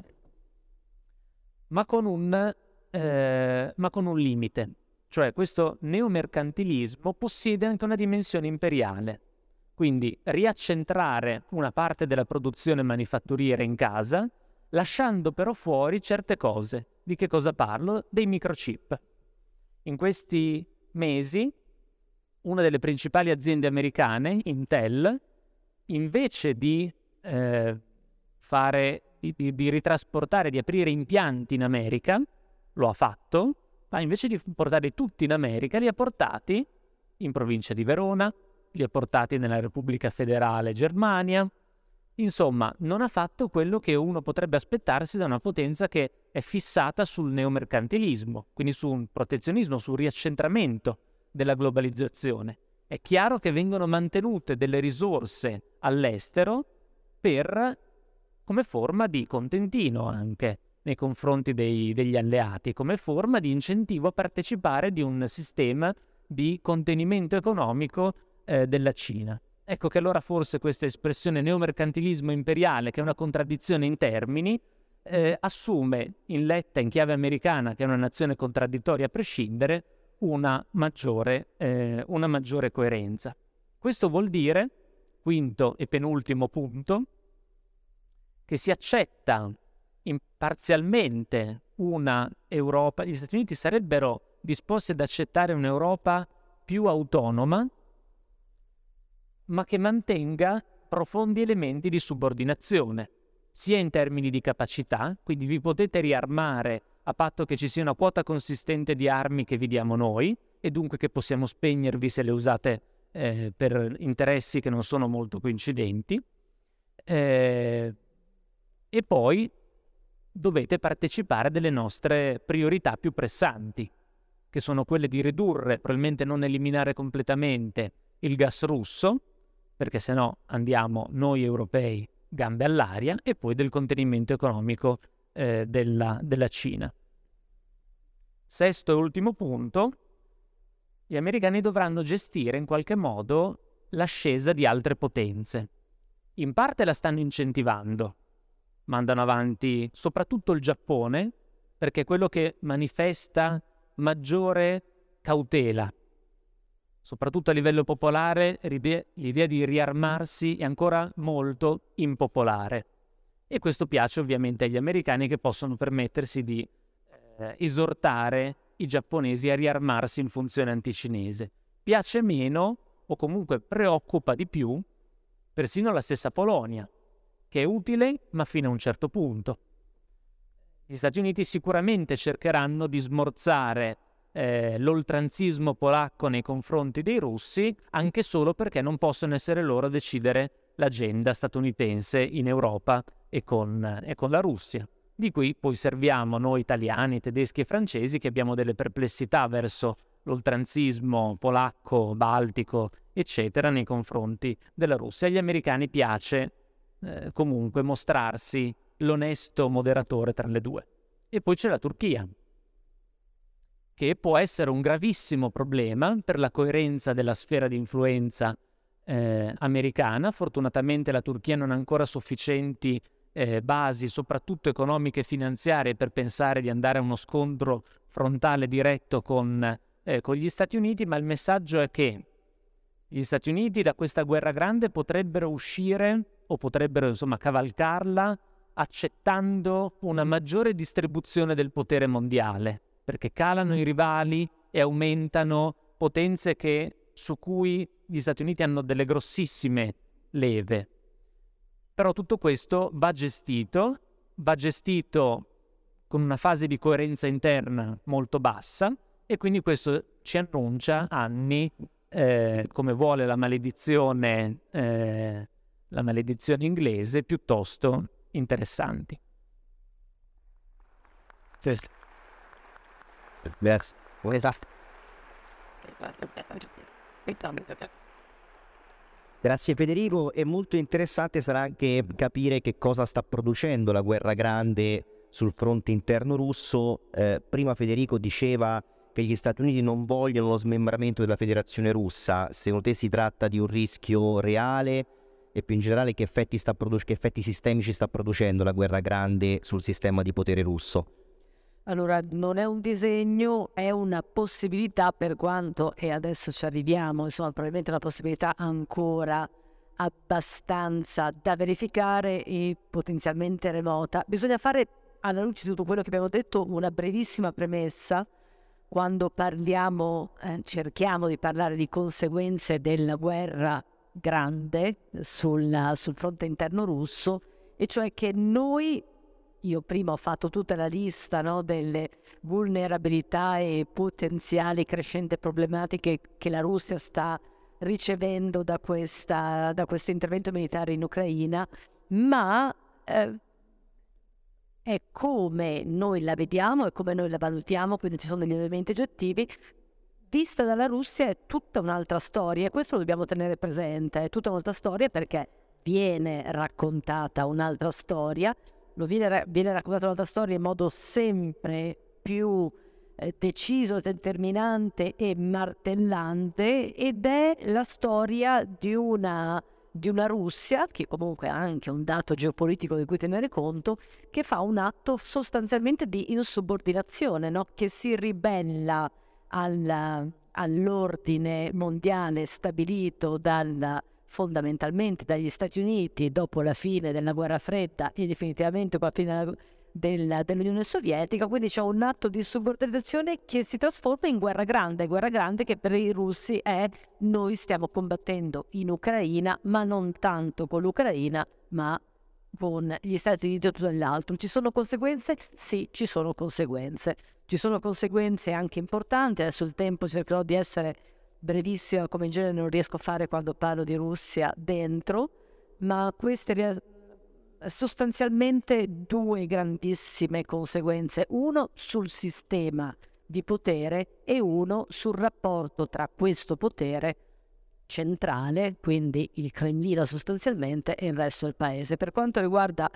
Ma con un eh, ma con un limite. Cioè questo neomercantilismo possiede anche una dimensione imperiale. Quindi riaccentrare una parte della produzione manifatturiera in casa, lasciando però fuori certe cose. Di che cosa parlo? Dei microchip. In questi mesi una delle principali aziende americane, Intel, invece di eh, fare, di, di, ritrasportare, di aprire impianti in America, lo ha fatto, ma invece di portarli tutti in America, li ha portati in provincia di Verona, li ha portati nella Repubblica Federale Germania. Insomma, non ha fatto quello che uno potrebbe aspettarsi da una potenza che è fissata sul neomercantilismo, quindi su un protezionismo, sul riaccentramento della globalizzazione. È chiaro che vengono mantenute delle risorse all'estero per, come forma di contentino anche nei confronti dei, degli alleati come forma di incentivo a partecipare di un sistema di contenimento economico eh, della Cina. Ecco che allora forse questa espressione neomercantilismo imperiale, che è una contraddizione in termini, eh, assume in letta in chiave americana, che è una nazione contraddittoria a prescindere, una maggiore, eh, una maggiore coerenza. Questo vuol dire, quinto e penultimo punto, che si accetta parzialmente una Europa, gli Stati Uniti sarebbero disposti ad accettare un'Europa più autonoma, ma che mantenga profondi elementi di subordinazione, sia in termini di capacità, quindi vi potete riarmare a patto che ci sia una quota consistente di armi che vi diamo noi e dunque che possiamo spegnervi se le usate eh, per interessi che non sono molto coincidenti. Eh, e poi dovete partecipare delle nostre priorità più pressanti, che sono quelle di ridurre, probabilmente non eliminare completamente il gas russo, perché se no andiamo noi europei gambe all'aria, e poi del contenimento economico eh, della, della Cina. Sesto e ultimo punto, gli americani dovranno gestire in qualche modo l'ascesa di altre potenze. In parte la stanno incentivando, mandano avanti soprattutto il Giappone, perché è quello che manifesta maggiore cautela. Soprattutto a livello popolare l'idea di riarmarsi è ancora molto impopolare. E questo piace ovviamente agli americani che possono permettersi di eh, esortare i giapponesi a riarmarsi in funzione anticinese. Piace meno, o comunque preoccupa di più, persino la stessa Polonia, che è utile ma fino a un certo punto. Gli Stati Uniti sicuramente cercheranno di smorzare eh, l'oltranzismo polacco nei confronti dei russi, anche solo perché non possono essere loro a decidere l'agenda statunitense in Europa e con, e con la Russia. Di qui poi serviamo noi italiani, tedeschi e francesi che abbiamo delle perplessità verso l'oltranzismo polacco, baltico, eccetera, nei confronti della Russia. Agli americani piace eh, comunque mostrarsi l'onesto moderatore tra le due. E poi c'è la Turchia, che può essere un gravissimo problema per la coerenza della sfera di influenza eh, americana. Fortunatamente la Turchia non ha ancora sufficienti eh, basi, soprattutto economiche e finanziarie, per pensare di andare a uno scontro frontale diretto con, eh, con gli Stati Uniti, ma il messaggio è che gli Stati Uniti da questa guerra grande potrebbero uscire o potrebbero insomma cavalcarla accettando una maggiore distribuzione del potere mondiale, perché calano i rivali e aumentano potenze che, su cui gli Stati Uniti hanno delle grossissime leve. Però tutto questo va gestito, va gestito con una fase di coerenza interna molto bassa e quindi questo ci annuncia anni, eh, come vuole la maledizione, eh, la maledizione inglese, piuttosto interessanti. Grazie. Esatto. Grazie Federico, è molto interessante sarà anche capire che cosa sta producendo la guerra grande sul fronte interno russo. Eh, prima Federico diceva che gli Stati Uniti non vogliono lo smembramento della federazione russa, secondo te si tratta di un rischio reale e più in generale che effetti, produ- che effetti sistemici sta producendo la guerra grande sul sistema di potere russo? Allora, non è un disegno, è una possibilità per quanto, e adesso ci arriviamo, insomma, probabilmente una possibilità ancora abbastanza da verificare e potenzialmente remota. Bisogna fare, alla luce di tutto quello che abbiamo detto, una brevissima premessa. Quando parliamo, eh, cerchiamo di parlare di conseguenze della guerra grande sul, sul fronte interno russo, e cioè che noi io prima ho fatto tutta la lista no, delle vulnerabilità e potenziali crescenti problematiche che la Russia sta ricevendo da, questa, da questo intervento militare in Ucraina, ma eh, è come noi la vediamo e come noi la valutiamo, quindi ci sono degli elementi oggettivi. Vista dalla Russia è tutta un'altra storia e questo lo dobbiamo tenere presente, è tutta un'altra storia perché viene raccontata un'altra storia lo viene, viene raccontata un'altra storia in modo sempre più eh, deciso, determinante e martellante ed è la storia di una, di una Russia, che comunque ha anche un dato geopolitico di cui tenere conto, che fa un atto sostanzialmente di insubordinazione, no? che si ribella al, all'ordine mondiale stabilito dal fondamentalmente dagli Stati Uniti dopo la fine della guerra fredda e definitivamente con la fine della, dell'Unione Sovietica, quindi c'è un atto di subordinazione che si trasforma in guerra grande, guerra grande che per i russi è noi stiamo combattendo in Ucraina, ma non tanto con l'Ucraina, ma con gli Stati Uniti e tutto l'altro. Ci sono conseguenze? Sì, ci sono conseguenze. Ci sono conseguenze anche importanti, adesso il tempo cercherò di essere brevissima come in genere non riesco a fare quando parlo di Russia dentro, ma queste sostanzialmente due grandissime conseguenze, uno sul sistema di potere e uno sul rapporto tra questo potere centrale, quindi il Cremlino sostanzialmente, e il resto del paese. Per quanto riguarda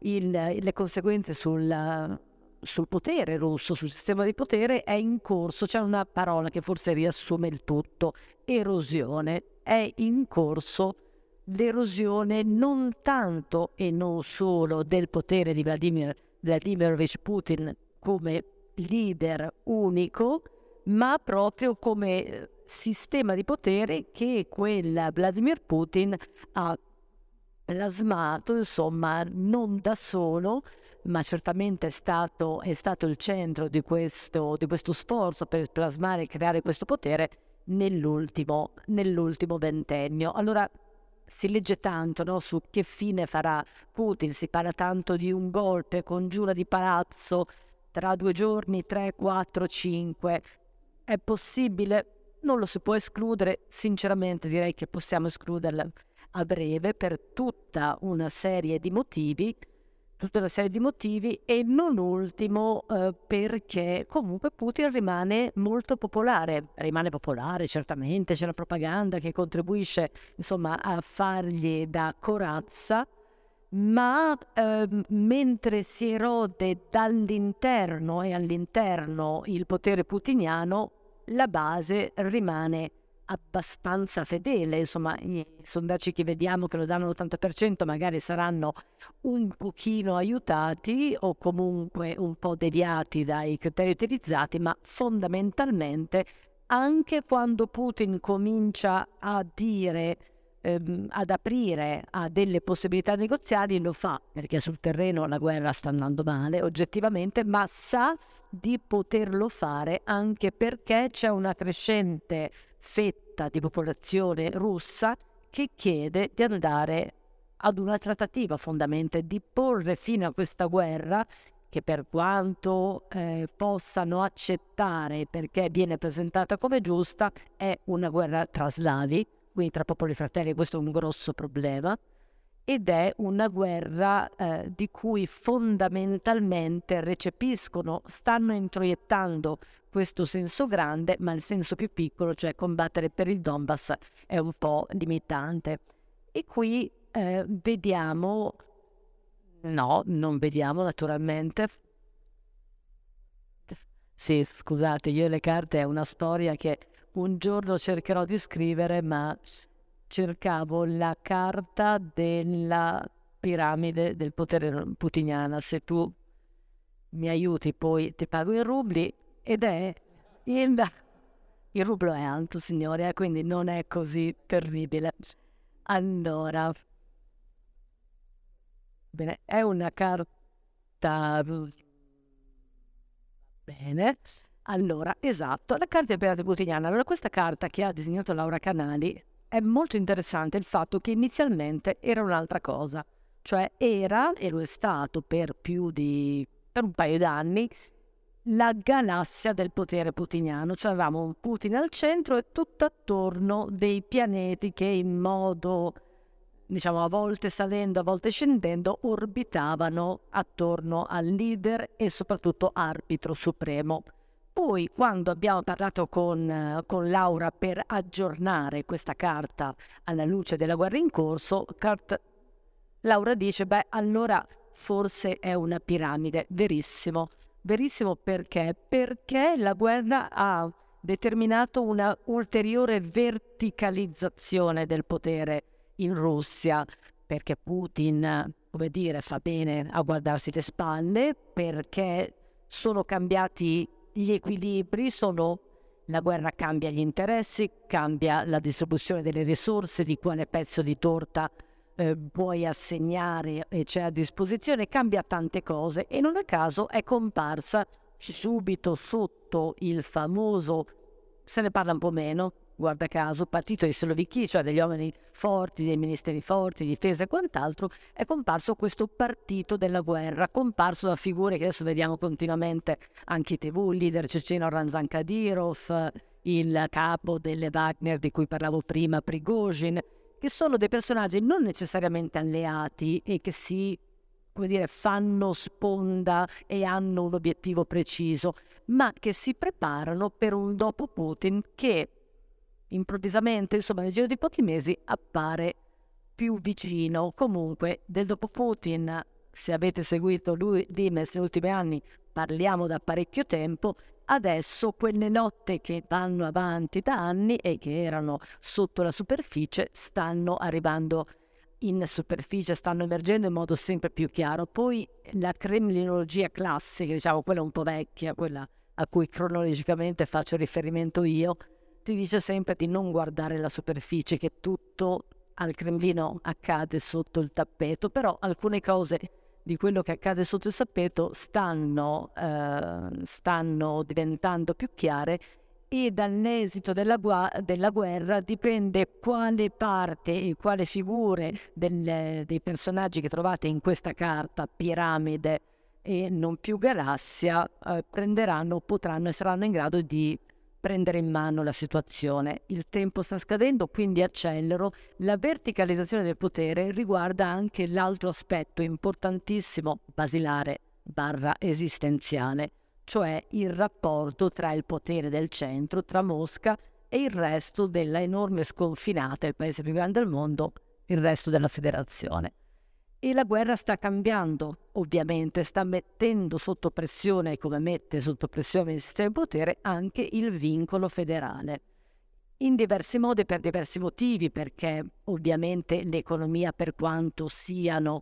il, le conseguenze sul, sul potere russo, sul sistema di potere, è in corso, c'è una parola che forse riassume il tutto, erosione. È in corso l'erosione non tanto e non solo del potere di Vladimir Vladimirovich Putin come leader unico, ma proprio come eh, sistema di potere che quel Vladimir Putin ha plasmato, insomma, non da solo, ma certamente è stato, è stato il centro di questo, di questo, sforzo per plasmare e creare questo potere nell'ultimo, nell'ultimo ventennio. Allora si legge tanto no, su che fine farà Putin, si parla tanto di un golpe, congiura di palazzo tra due giorni, tre, quattro, cinque. È possibile? Non lo si può escludere, sinceramente direi che possiamo escluderla a breve per tutta una serie di motivi tutta una serie di motivi e non ultimo eh, perché comunque Putin rimane molto popolare, rimane popolare certamente, c'è la propaganda che contribuisce insomma a fargli da corazza, ma eh, mentre si erode dall'interno e all'interno il potere putiniano, la base rimane abbastanza fedele, insomma i sondaggi che vediamo che lo danno l'80% magari saranno un pochino aiutati o comunque un po' deviati dai criteri utilizzati, ma fondamentalmente anche quando Putin comincia a dire ehm, ad aprire a delle possibilità negoziali lo fa perché sul terreno la guerra sta andando male oggettivamente, ma sa di poterlo fare anche perché c'è una crescente fetta di popolazione russa che chiede di andare ad una trattativa fondamentalmente, di porre fine a questa guerra che per quanto eh, possano accettare perché viene presentata come giusta, è una guerra tra slavi, quindi tra popoli fratelli questo è un grosso problema, ed è una guerra eh, di cui fondamentalmente recepiscono, stanno introiettando questo senso grande, ma il senso più piccolo, cioè combattere per il Donbass, è un po' limitante. E qui eh, vediamo No, non vediamo naturalmente. Sì, scusate, io e le carte è una storia che un giorno cercherò di scrivere, ma cercavo la carta della piramide del potere putiniana. Se tu mi aiuti, poi ti pago in rubli ed è il, il rublo è alto, signore, eh, quindi non è così terribile. Allora, Bene, è una carta... Bene. Allora, esatto, la carta del pirata quotidiana. Allora, questa carta che ha disegnato Laura Canali è molto interessante il fatto che inizialmente era un'altra cosa. Cioè era, e lo è stato per più di... per un paio d'anni, la galassia del potere putiniano. Cioè avevamo Putin al centro e tutto attorno dei pianeti che in modo diciamo a volte salendo, a volte scendendo, orbitavano attorno al leader e soprattutto arbitro supremo. Poi quando abbiamo parlato con, con Laura per aggiornare questa carta alla luce della guerra in corso, Cart- Laura dice, beh allora forse è una piramide, verissimo. Verissimo perché? Perché la guerra ha determinato una ulteriore verticalizzazione del potere in Russia, perché Putin, come dire, fa bene a guardarsi le spalle, perché sono cambiati gli equilibri, sono, la guerra cambia gli interessi, cambia la distribuzione delle risorse, di quale pezzo di torta eh, puoi assegnare e c'è a disposizione, cambia tante cose e non a caso è comparsa subito sotto il famoso, se ne parla un po' meno, guarda caso, partito di Slovichi, cioè degli uomini forti, dei ministeri forti, difesa e quant'altro, è comparso questo partito della guerra, comparso da figure che adesso vediamo continuamente anche i TV, il leader ceceno Ramzan Kadyrov, il capo delle Wagner di cui parlavo prima, Prigozhin, che sono dei personaggi non necessariamente alleati e che si come dire, fanno sponda e hanno un obiettivo preciso, ma che si preparano per un dopo Putin che improvvisamente, insomma, nel giro di pochi mesi appare più vicino. Comunque, del dopo Putin, se avete seguito lui Dimes negli ultimi anni, parliamo da parecchio tempo. Adesso quelle lotte che vanno avanti da anni e che erano sotto la superficie stanno arrivando in superficie, stanno emergendo in modo sempre più chiaro. Poi la cremlinologia classica, diciamo quella un po' vecchia, quella a cui cronologicamente faccio riferimento io, ti dice sempre di non guardare la superficie, che tutto al Cremlino accade sotto il tappeto, però alcune cose di quello che accade sotto il tappeto stanno, eh, stanno diventando più chiare e dall'esito della, gu- della, guerra dipende quale parte e quale figure del, dei personaggi che trovate in questa carta, piramide e non più galassia, eh, prenderanno, potranno e saranno in grado di prendere in mano la situazione. Il tempo sta scadendo, quindi accelero. La verticalizzazione del potere riguarda anche l'altro aspetto importantissimo, basilare barra esistenziale, cioè il rapporto tra il potere del centro, tra Mosca e il resto della enorme sconfinata, il paese più grande del mondo, il resto della federazione. E la guerra sta cambiando, ovviamente, sta mettendo sotto pressione, come mette sotto pressione il sistema di potere, anche il vincolo federale. in diversi modi per diversi motivi, perché ovviamente l'economia, per quanto siano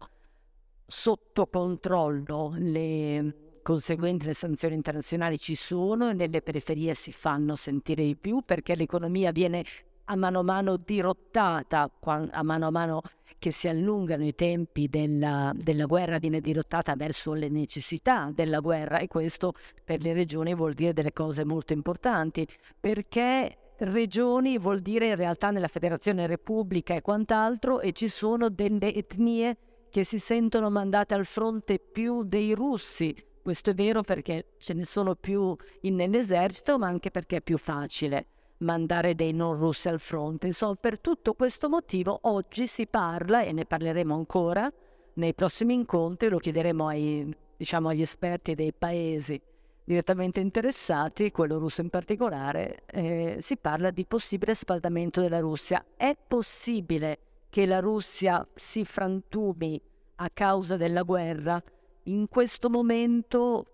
sotto controllo, le conseguenti le sanzioni internazionali ci sono e nelle periferie si fanno sentire di più perché l'economia viene a mano a mano dirottata, a mano a mano che si allungano i tempi della, della, guerra, viene dirottata verso le necessità della guerra e questo per le regioni vuol dire delle cose molto importanti perché regioni vuol dire in realtà nella Federazione Repubblica e quant'altro e ci sono delle etnie che si sentono mandate al fronte più dei russi. Questo è vero perché ce ne sono più nell'esercito, ma anche perché è più facile mandare dei non russi al fronte. Insomma, per tutto questo motivo oggi si parla, e ne parleremo ancora nei prossimi incontri, lo chiederemo ai, diciamo, agli esperti dei paesi direttamente interessati, quello russo in particolare, eh, si parla di possibile spaldamento della Russia. È possibile che la Russia si frantumi a causa della guerra? In questo momento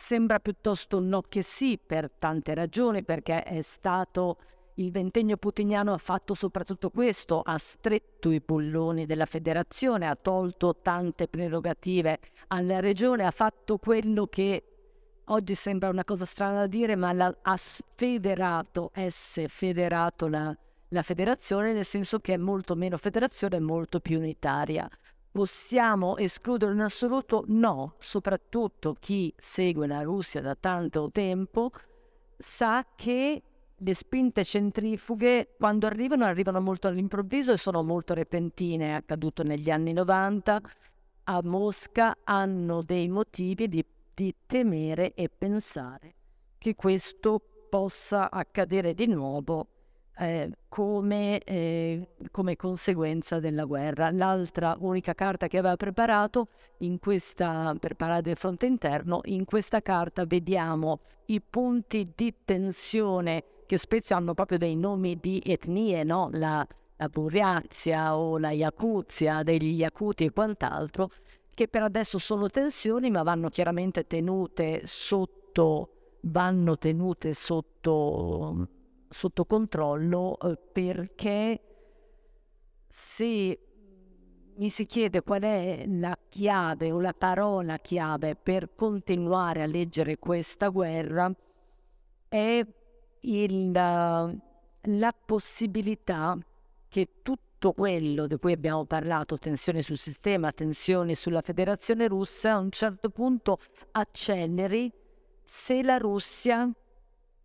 sembra piuttosto no che sì, per tante ragioni, perché è stato il ventennio putiniano ha fatto soprattutto questo, ha stretto i bulloni della federazione, ha tolto tante prerogative alla regione, ha fatto quello che oggi sembra una cosa strana da dire, ma la, ha sfederato, esse federato la, la federazione, nel senso che è molto meno federazione e molto più unitaria. Possiamo escludere in assoluto? No, soprattutto chi segue la Russia da tanto tempo sa che le spinte centrifughe quando arrivano arrivano molto all'improvviso e sono molto repentine, è accaduto negli anni 90, a Mosca hanno dei motivi di, di temere e pensare che questo possa accadere di nuovo eh, come, eh, come, conseguenza della guerra. L'altra unica carta che aveva preparato questa, per parlare del fronte interno, in questa carta vediamo i punti di tensione che spesso hanno proprio dei nomi di etnie, no? la, la Buriazia o la Yakuzia, degli Yakuti e quant'altro, che per adesso sono tensioni ma vanno chiaramente tenute sotto, vanno tenute sotto sotto controllo eh, perché se mi si chiede qual è la chiave o la parola chiave per continuare a leggere questa guerra, è il, la possibilità che tutto quello di cui abbiamo parlato, tensioni sul sistema, tensioni sulla federazione russa, a un certo punto acceleri se la Russia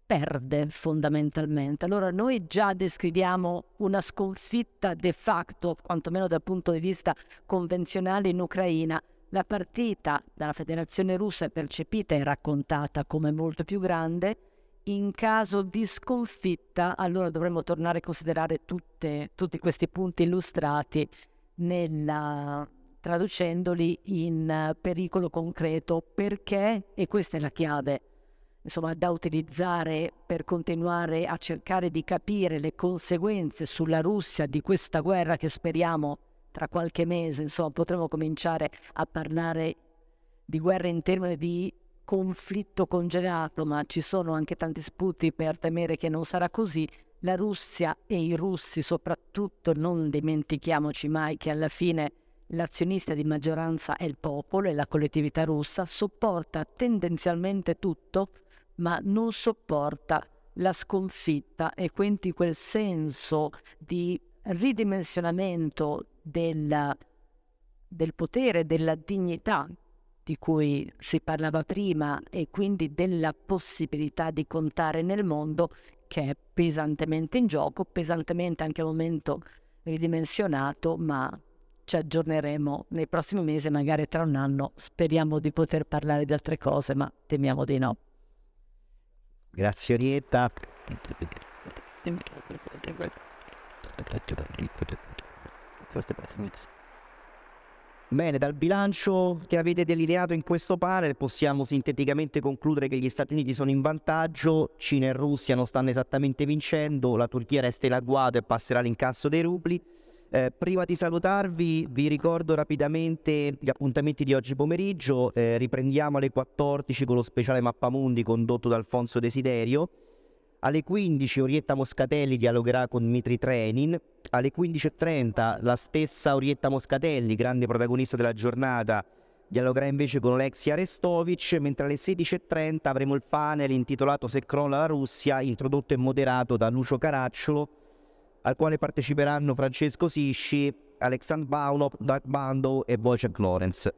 perde fondamentalmente. Allora noi già descriviamo una sconfitta de facto, quantomeno dal punto di vista convenzionale in Ucraina. La partita dalla Federazione russa è percepita e raccontata come molto più grande. In caso di sconfitta, allora dovremmo tornare a considerare tutte, tutti questi punti illustrati nella, traducendoli in pericolo concreto perché, e questa è la chiave, insomma, da utilizzare per continuare a cercare di capire le conseguenze sulla Russia di questa guerra che speriamo tra qualche mese, insomma, potremo cominciare a parlare di guerra in termini di conflitto congelato, ma ci sono anche tanti sputi per temere che non sarà così. La Russia e i russi soprattutto, non dimentichiamoci mai che alla fine l'azionista di maggioranza è il popolo e la collettività russa, sopporta tendenzialmente tutto ma non sopporta la sconfitta e quindi quel senso di ridimensionamento della, del potere, della dignità di cui si parlava prima e quindi della possibilità di contare nel mondo che è pesantemente in gioco, pesantemente anche al momento ridimensionato, ma ci aggiorneremo nei prossimi mesi, magari tra un anno speriamo di poter parlare di altre cose, ma temiamo di no. Grazie Orietta. Bene, dal bilancio che avete delineato in questo panel possiamo sinteticamente concludere che gli Stati Uniti sono in vantaggio, Cina e Russia non stanno esattamente vincendo, la Turchia resta in agguato e passerà l'incasso dei rubli. Eh, prima di salutarvi vi ricordo rapidamente gli appuntamenti di oggi pomeriggio, eh, riprendiamo alle 14 con lo speciale Mappamundi condotto da Alfonso Desiderio. Alle 15 Orietta Moscatelli dialogherà con Dmitri Trenin. Alle 15.30 la stessa Orietta Moscatelli, grande protagonista della giornata, dialogherà invece con Alexia Arestovic, mentre alle 16.30 avremo il panel intitolato Se crolla la Russia, introdotto e moderato da Lucio Caracciolo, al quale parteciperanno Francesco Sisci, Alexandr Baunov, Doug Bando e Wojciech Lorenz.